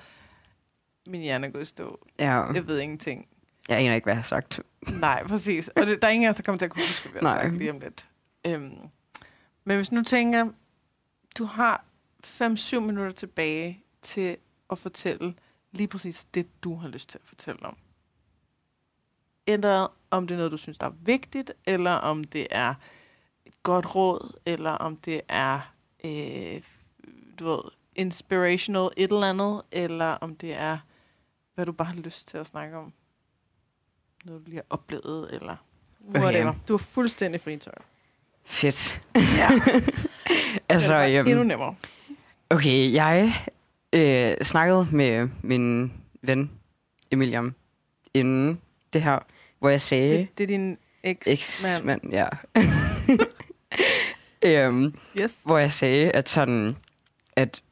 min hjerne er gået i stå. Ja, Jeg ved ingenting. jeg aner ikke, hvad jeg har sagt. Nej, præcis. Og det, der er ingen af os, der kommer til at kunne huske, hvad jeg har sagt lige om lidt. Øhm, men hvis nu tænker, du har 5-7 minutter tilbage til at fortælle lige præcis det, du har lyst til at fortælle om. Eller om det er noget, du synes, der er vigtigt, eller om det er et godt råd, eller om det er, øh, du ved, inspirational et eller andet, eller om det er, hvad du bare har lyst til at snakke om. Noget, du lige har oplevet, eller whatever. Okay. Du er fuldstændig fri tøj. Fedt. Ja. [LAUGHS] Altså, det er endnu øhm, nemmere. okay, jeg øh, snakkede med min ven, Emiliam, inden det her, hvor jeg sagde... Det, det er din eks-mand. Eks-mand, ja. Øhm, Yes. hvor jeg sagde, at sådan, at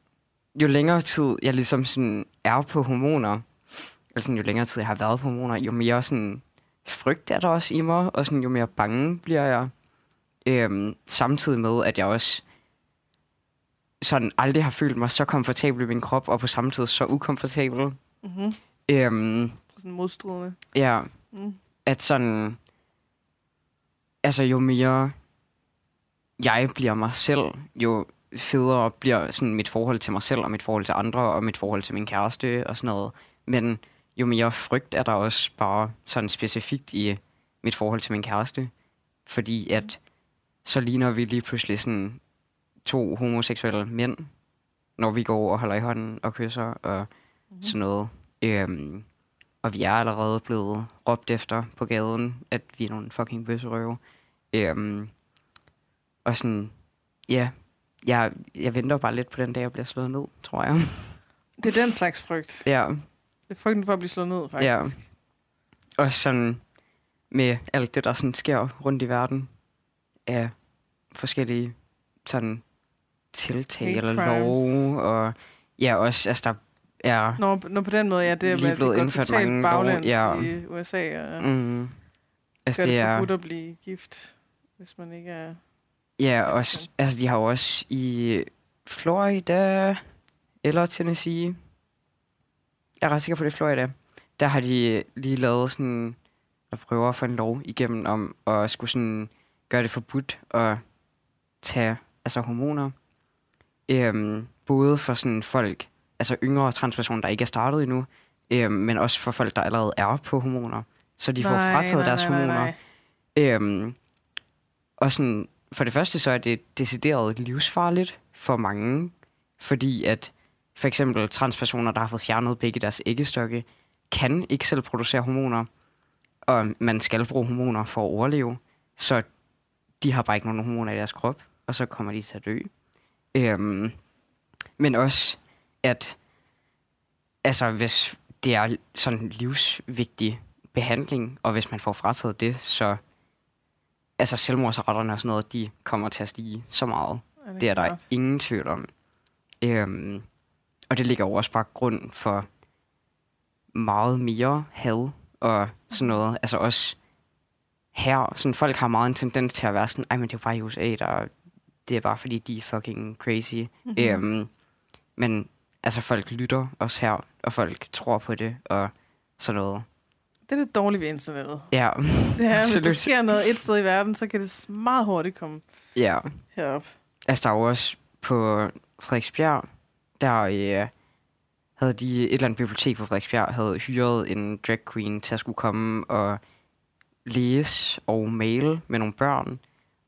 jo længere tid jeg ligesom sådan er på hormoner, eller sådan, jo længere tid jeg har været på hormoner, jo mere sådan frygt er der også i mig, og sådan, jo mere bange bliver jeg. Øhm, samtidig med, at jeg også sådan aldrig har følt mig så komfortabel i min krop, og på samme tid så ukomfortabel. Mm-hmm. Øhm, Sådan modstridende. ja, Mm. at sådan, altså jo mere jeg bliver mig selv, jo federe bliver sådan mit forhold til mig selv, og mit forhold til andre, og mit forhold til min kæreste, og sådan noget. Men jo mere frygt er der også bare sådan specifikt i mit forhold til min kæreste. Fordi at så ligner vi lige pludselig sådan to homoseksuelle mænd, når vi går og holder i hånden og kysser og Mm-hmm. sådan noget. Øhm, og vi er allerede blevet råbt efter på gaden, at vi er nogle fucking bøsserøve. Øhm, og sådan, ja, jeg, jeg venter bare lidt på den dag, jeg bliver slået ned, tror jeg. [LAUGHS] Det er den slags frygt. ja, Det er frygten for at blive slået ned, faktisk. Ja. og sådan med alt det, der sådan sker rundt i verden af forskellige sådan tiltag Hate eller crimes. lov, og ja, også, altså der er Når, når på den måde, ja, det er, Lige blevet det indført mange love, baglæns ja. i USA, og Mm. Altså, det det er, forbudt at blive gift, hvis man ikke er... ja, også, altså, de har jo også i Florida eller Tennessee, jeg er ret sikker på, det er Florida, der har de lige lavet sådan, der prøver at få en lov igennem om at skulle sådan gøre det forbudt at tage altså hormoner. Øhm, både for sådan folk, altså yngre transpersoner, der ikke er startet endnu, øhm, men også for folk, der allerede er på hormoner. Så de får frataget deres hormoner. Øhm, og sådan, for det første så er det decideret livsfarligt for mange, fordi at for eksempel transpersoner, der har fået fjernet begge deres æggestokke, kan ikke selv producere hormoner, og man skal bruge hormoner for at overleve, så de har bare ikke nogen hormoner i deres krop, og så kommer de til at dø. Øhm, men også, at altså, hvis det er sådan livsvigtig behandling, og hvis man får frataget det, så altså selvmordsretterne og sådan noget, de kommer til at stige så meget. Det er der klart? ingen tvivl om. Øhm, og det ligger jo også bare grund for meget mere had og sådan noget. Altså også her, sådan folk har meget en tendens til at være sådan, ej, men det er jo bare i USA, der det er bare fordi, de er fucking crazy. Mm-hmm. Øhm, men altså, folk lytter også her, og folk tror på det, og sådan noget. Det er det dårlige ved internettet. Ja, [LAUGHS] Det er, hvis der sker noget et sted i verden, så kan det meget hurtigt komme ja. herop. Altså, der var også på Frederiksbjerg, der øh, havde de et eller andet bibliotek på Frederiksbjerg, havde hyret en drag queen til at skulle komme og læse og male med nogle børn.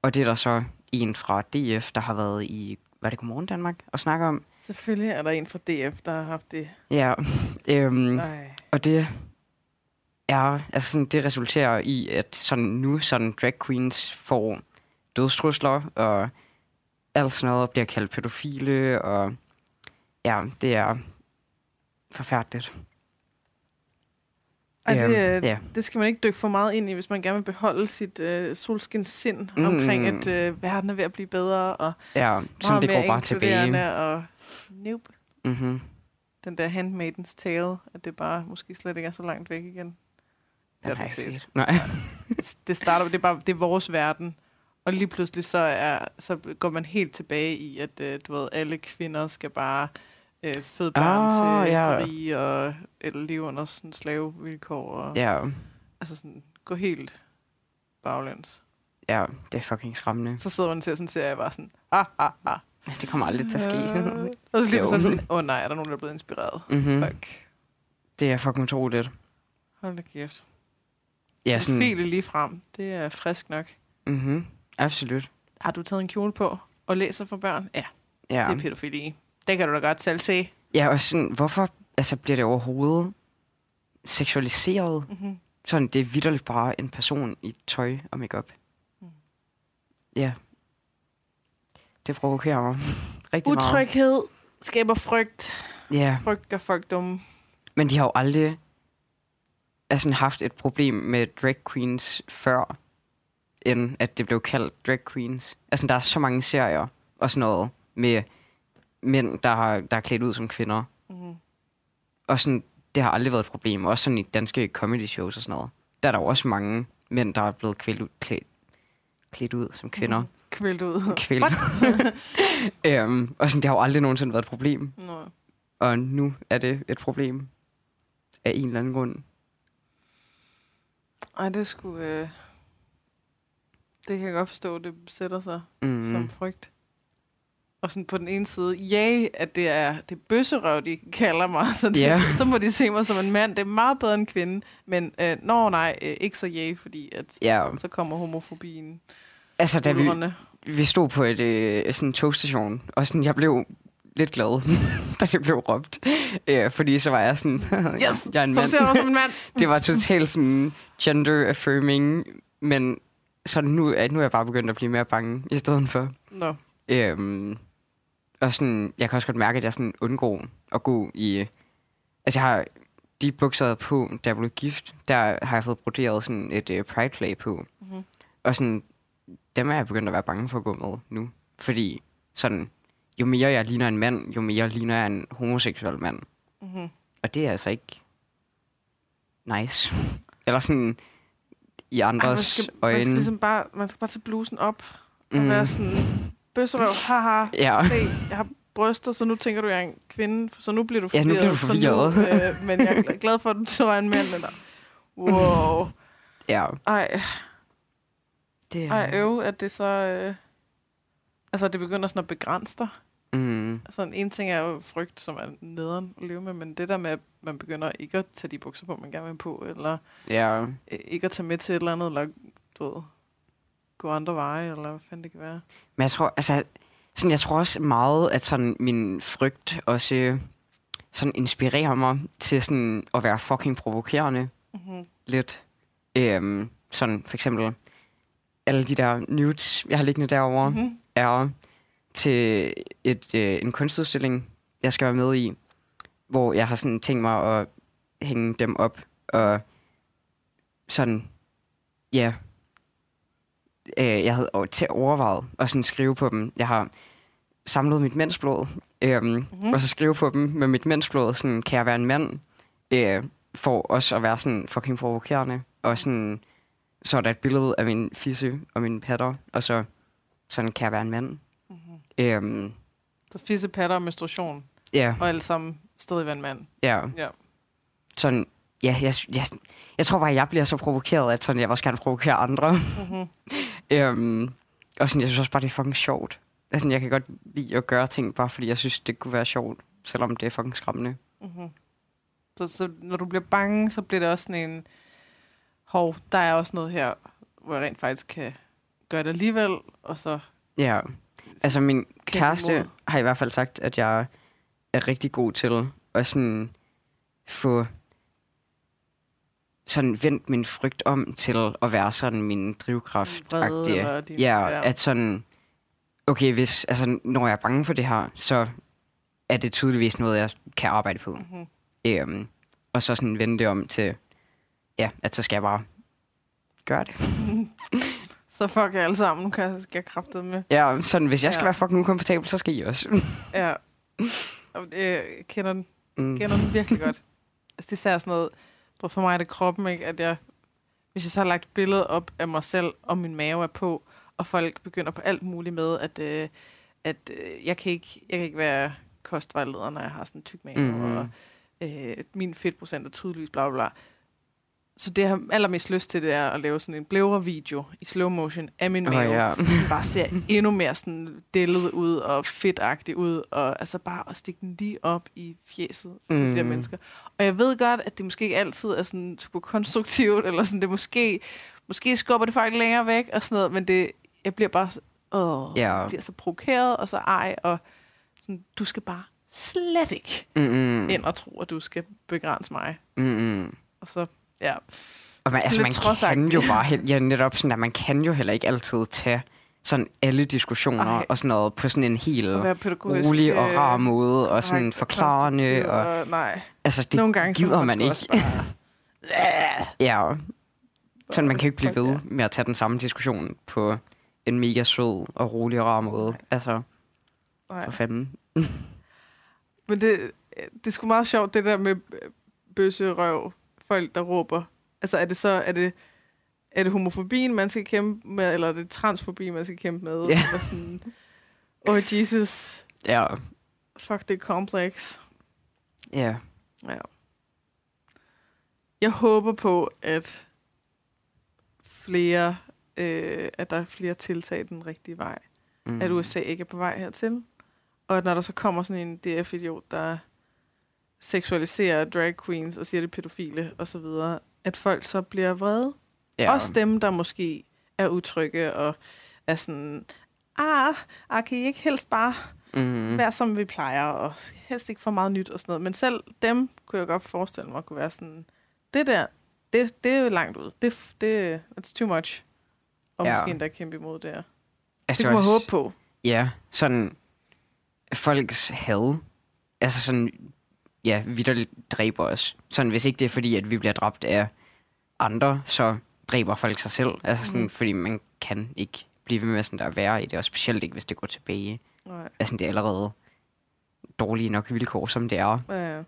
Og det er der så en fra DF, der har været i, hvad det, Godmorgen Danmark, og snakke om. Selvfølgelig er der en fra DF, der har haft det. Ja, øhm, og det er, altså sådan, det resulterer i, at sådan nu sådan drag queens får dødstrusler, og alt sådan noget bliver kaldt pædofile, og ja, det er forfærdeligt. Ej, det, Øhm, øh, ja. det skal man ikke dykke for meget ind i, hvis man gerne vil beholde sit øh, solskinssind Mm. mm. omkring, at øh, verden er ved at blive bedre, og Ja, sådan det går bare tilbage. Og nope. Mm-hmm. Den der Handmaidens Tale, at det bare måske slet ikke er så langt væk igen. Den har jeg ikke set. set. Nej. [LAUGHS] det starter, det er bare det er vores verden. Og lige pludselig så, er, så går man helt tilbage i, at øh, du ved, alle kvinder skal bare øh, føde børn Ah, til ja. ja. rige og eller leve under sådan slavevilkår. Og, Ja, Altså sådan, gå helt baglæns. ja, det er fucking skræmmende. Så sidder man og ser sådan en serie, bare sådan, ah, ah, ah. Det kommer aldrig til at ske. Øh, [LAUGHS] og så lige pludselig sådan, åh oh, nej, er der nogen, der er blevet inspireret? mm-hmm. Fuck. Det er fucking utroligt. Hold da kæft. Ja, sådan, File lige frem. Det er frisk nok. mm-hmm. Absolut. Har du taget en kjole på og læser for børn? Ja, Ja. det er pædofili. Det kan du da godt selv se. Ja, og sådan, hvorfor altså, bliver det overhovedet seksualiseret? Mm-hmm. Sådan, det er vidderligt bare en person i tøj og makeup. Mm. Ja. Det provokerer mig [LAUGHS] rigtig meget. Utryghed skaber frygt. Ja, Frygt gør folk dumme. men de har jo aldrig altså, haft et problem med drag queens før, end at det blev kaldt drag queens. Altså, der er så mange serier og sådan noget med mænd, der, har, der er klædt ud som kvinder. Mm-hmm. Og sådan, det har aldrig været et problem. Også sådan i danske comedy shows og sådan noget. Der er der jo også mange mænd, der er blevet klædt ud, klædt, klædt ud som kvinder. Mm. Kvælt ud. Kvælt. [LAUGHS] øhm, og sådan, det har jo aldrig nogensinde været et problem. Nå. Og nu er det et problem. Af en eller anden grund. Ej, det skulle... Øh... Det kan jeg godt forstå, det sætter sig mm. Som frygt. Og sådan på den ene side, ja, at det er det er bøsserøv, de kalder mig, [LAUGHS] så, det, Ja. så må de se mig som en mand. Det er meget bedre end kvinde, men øh, nå nej, øh, ikke så ja, fordi at Ja, så kommer homofobien. altså da vi, vi stod på et øh, sådan togstation, og sådan, jeg blev lidt glad, [LAUGHS] da det blev råbt. Øh, fordi så var jeg sådan, [LAUGHS] Yes, jeg er en Så mand. ser du som en mand. [LAUGHS] det var totalt sådan gender affirming, men så nu, er- nu er jeg bare begyndt at blive mere bange i stedet for. Nå. Øhm, og sådan, jeg kan også godt mærke, at jeg sådan undgår at gå i... Altså, jeg har de bukser på, da jeg blev gift, der har jeg fået broderet sådan et uh, pride flag på. Mhm. Og sådan, dem er jeg begyndt at være bange for at gå med nu. Fordi sådan, jo mere jeg ligner en mand, jo mere ligner jeg en homoseksuel mand. Mm-hmm. Og det er altså ikke nice. [LAUGHS] Eller sådan i Ej, man, andres skal, man, øjne. skal ligesom bare, man skal bare tage blusen op og Mm. være sådan, bøsserøv, haha, Ja. se, jeg har bryster, så nu tænker du, jeg er en kvinde, så nu bliver du Ja, nu forvirret. bliver du Så nu, øh, men jeg er glad for, at du så er en mand. Eller, wow. [LAUGHS] Ja, Ej, det er... ej, øv, at det så... Øh, altså, det begynder sådan at begrænse dig. Mm. Altså, en ting er jo frygt, som er nederen at leve med, men det der med, at man begynder ikke at tage de bukser på, man gerne vil på, eller Ja, øh, ikke at tage med til et eller andet, eller du ved, gå andre veje, eller hvad fanden det kan være. Men jeg tror, altså, sådan, jeg tror også meget, at sådan, min frygt også sådan inspirerer mig til sådan, at være fucking provokerende Mm-hmm. lidt. Øhm, sådan for eksempel, alle de der nudes, jeg har liggende derovre. Mm-hmm. er til et, øh, en kunstudstilling, jeg skal være med i, hvor jeg har sådan tænkt mig at hænge dem op, og sådan, ja, øh, jeg havde til overvejet at sådan skrive på dem. Jeg har samlet mit mændsblod, Mhm. mm-hmm. og så skrive på dem med mit mændsblod, sådan, kan jeg være en mand, øh, for også at være sådan fucking provokerende, og sådan, så er der et billede af min fisse og mine patter, og så sådan, kan jeg være en mand. Øhm, Så fisse, patter og menstruation, ja, og alt sammen stadig være en mand. ja. Ja. Sådan, ja, jeg, jeg, jeg tror bare, jeg bliver så provokeret, at sådan, jeg også gerne provokere andre. Mm-hmm. [LAUGHS] øhm, og sådan, jeg synes også bare, det er fucking sjovt. Altså, jeg kan godt lide at gøre ting, bare fordi jeg synes, det kunne være sjovt, selvom det er fucking skræmmende. Mm-hmm. Så, så når du bliver bange, så bliver det også sådan en, hov, der er også noget her, hvor jeg rent faktisk kan gøre det alligevel, og så Ja, altså min kæreste har i hvert fald sagt, at jeg er rigtig god til at sådan få sådan vendt min frygt om til at være sådan min drivkraft. Ja, ja, at sådan, okay, hvis, altså, når jeg er bange for det her, så er det tydeligvis noget, jeg kan arbejde på. Mm-hmm. Øhm, og så sådan vende det om til, ja, at så skal jeg bare gøre det. [LAUGHS] Så fuck jer alle sammen, kan jeg, skal jeg med. Ja, sådan, hvis jeg skal Ja. være fucking ukomfortabel, så skal I også. [LAUGHS] Ja. Og, øh, jeg kender den, Mm. kender den virkelig godt. Altså, det er sådan noget, du for mig er det kroppen, ikke? At jeg, hvis jeg så har lagt et billede op af mig selv, og min mave er på, og folk begynder på alt muligt med, at, øh, at øh, jeg, kan ikke, jeg kan ikke være kostvejleder, når jeg har sådan en tyk mave, mm. og øh, min fedtprocent er tydeligvis bla bla bla. Så det, jeg har allermest lyst til, det er at lave sådan en blævre-video i slow motion af min mave, ja. som bare ser [LAUGHS] endnu mere sådan dellet ud og fedtagtig ud, og altså bare at stikke den lige op i fjeset mm. de der Mm. mennesker. Og jeg ved godt, at det måske ikke altid er sådan super konstruktivt, eller sådan, det måske, måske skubber det folk længere væk og sådan noget, men det, jeg bliver bare, åh, Ja. jeg bliver så provokeret, og så ej, og sådan, du skal bare slet ikke Mm-mm. ind og tro, at du skal begrænse mig. Mm-mm. Og så, ja. Og man, altså, man kan jo bare ja, netop sådan, at man kan jo heller ikke altid tage sådan alle diskussioner Ej. og sådan noget på sådan en helt rolig og øh, rar måde, og sådan korrekt forklarende. Og, og, nej. altså, det Nogle gange gider man ikke. Bare, [LAUGHS] Ja, sådan man kan ikke blive ved med at tage den samme diskussion på en mega sød og rolig og rar måde. Nej. Altså, nej. for fanden. Men det, det er sgu meget sjovt, det der med bøsse røv, folk der råber. Altså er det så, er det, er det homofobien, man skal kæmpe med, eller er det transfobi, man skal kæmpe med? Ja. Eller sådan, oh Jesus, Ja, fuck det er kompleks. ja. Ja. Jeg håber på, at flere, øh, at der er flere tiltag den rigtige vej. Mm. at USA ikke er på vej hertil. Og at når der så kommer sådan en DF-idiot, der seksualiserer drag queens og siger det pædofile og så videre, at folk så bliver vrede. Ja. Også dem, der måske er utrygge og er sådan, ah, ah kan I ikke helst bare Mm. være som vi plejer, og helst ikke for meget nyt og sådan noget. Men selv dem kunne jeg godt forestille mig kunne være sådan, det der, det, det er jo langt ud. Det, det it's too much. Og Ja. måske endda kæmpe imod det her. Altså, Det kunne man håbe på. Ja, sådan folks had, altså sådan, ja, vidderligt dræber os. Sådan, hvis ikke det er fordi, at vi bliver dræbt af andre, så dræber folk sig selv. Altså sådan, mm. fordi man kan ikke blive ved med sådan der at være i det, og specielt ikke, hvis det går tilbage. Nej. Altså, det er allerede dårlige nok vilkår, som det er. Ja, ja.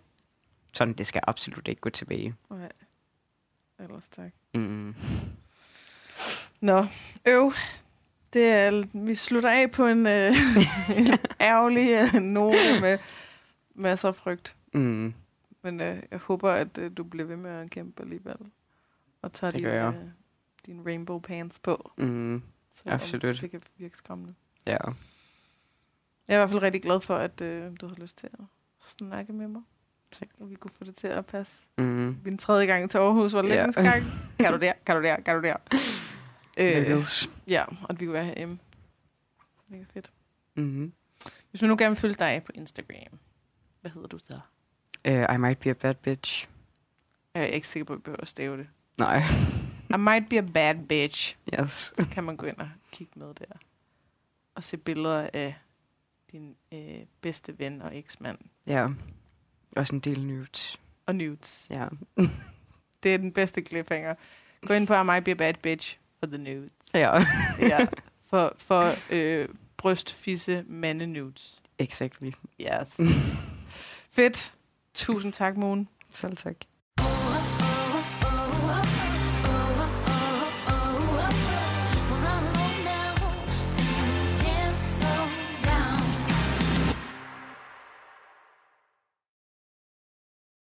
Sådan, det skal absolut ikke gå tilbage. Nej. Ellers tak. Mm. [LAUGHS] Nå, øv. Det er, vi slutter af på en, øh, [LAUGHS] en ærgerlig øh, note med masser af frygt. Mm. Men øh, jeg håber, at øh, du bliver ved med at kæmpe alligevel. Og tager Det din, øh, din rainbow pants på. Mm. selvom Absolut. Det kan virke skræmmende. Ja. Jeg er i hvert fald rigtig glad for, at øh, du har lyst til at snakke med mig. Tak. Og vi kunne få det til at passe. Mm. Min tredje gang til Aarhus var en [LAUGHS] skak. Kan du der? Kan du der? Kan du der? Øh. Ja, og at vi kunne være herhjemme. Mega fedt. Mm. Hvis man nu gerne vil følge dig på Instagram, hvad hedder du så? Uh, I might be a bad bitch. Jeg er ikke sikker på, at vi behøver at stave det. Nej. I might be a bad bitch. Yes. Så kan man gå ind og kigge med der. Og se billeder af din øh, bedste ven og eksmand. Ja. Også en del nudes. Og nudes. Ja. Det er den bedste cliffhanger. Gå ind på I might be a bad bitch for the nudes. Ja. Ja, for, for øh, brystfisse mande nudes. Exactly. Yes. Fedt. Tusind tak, Moon. Selv tak.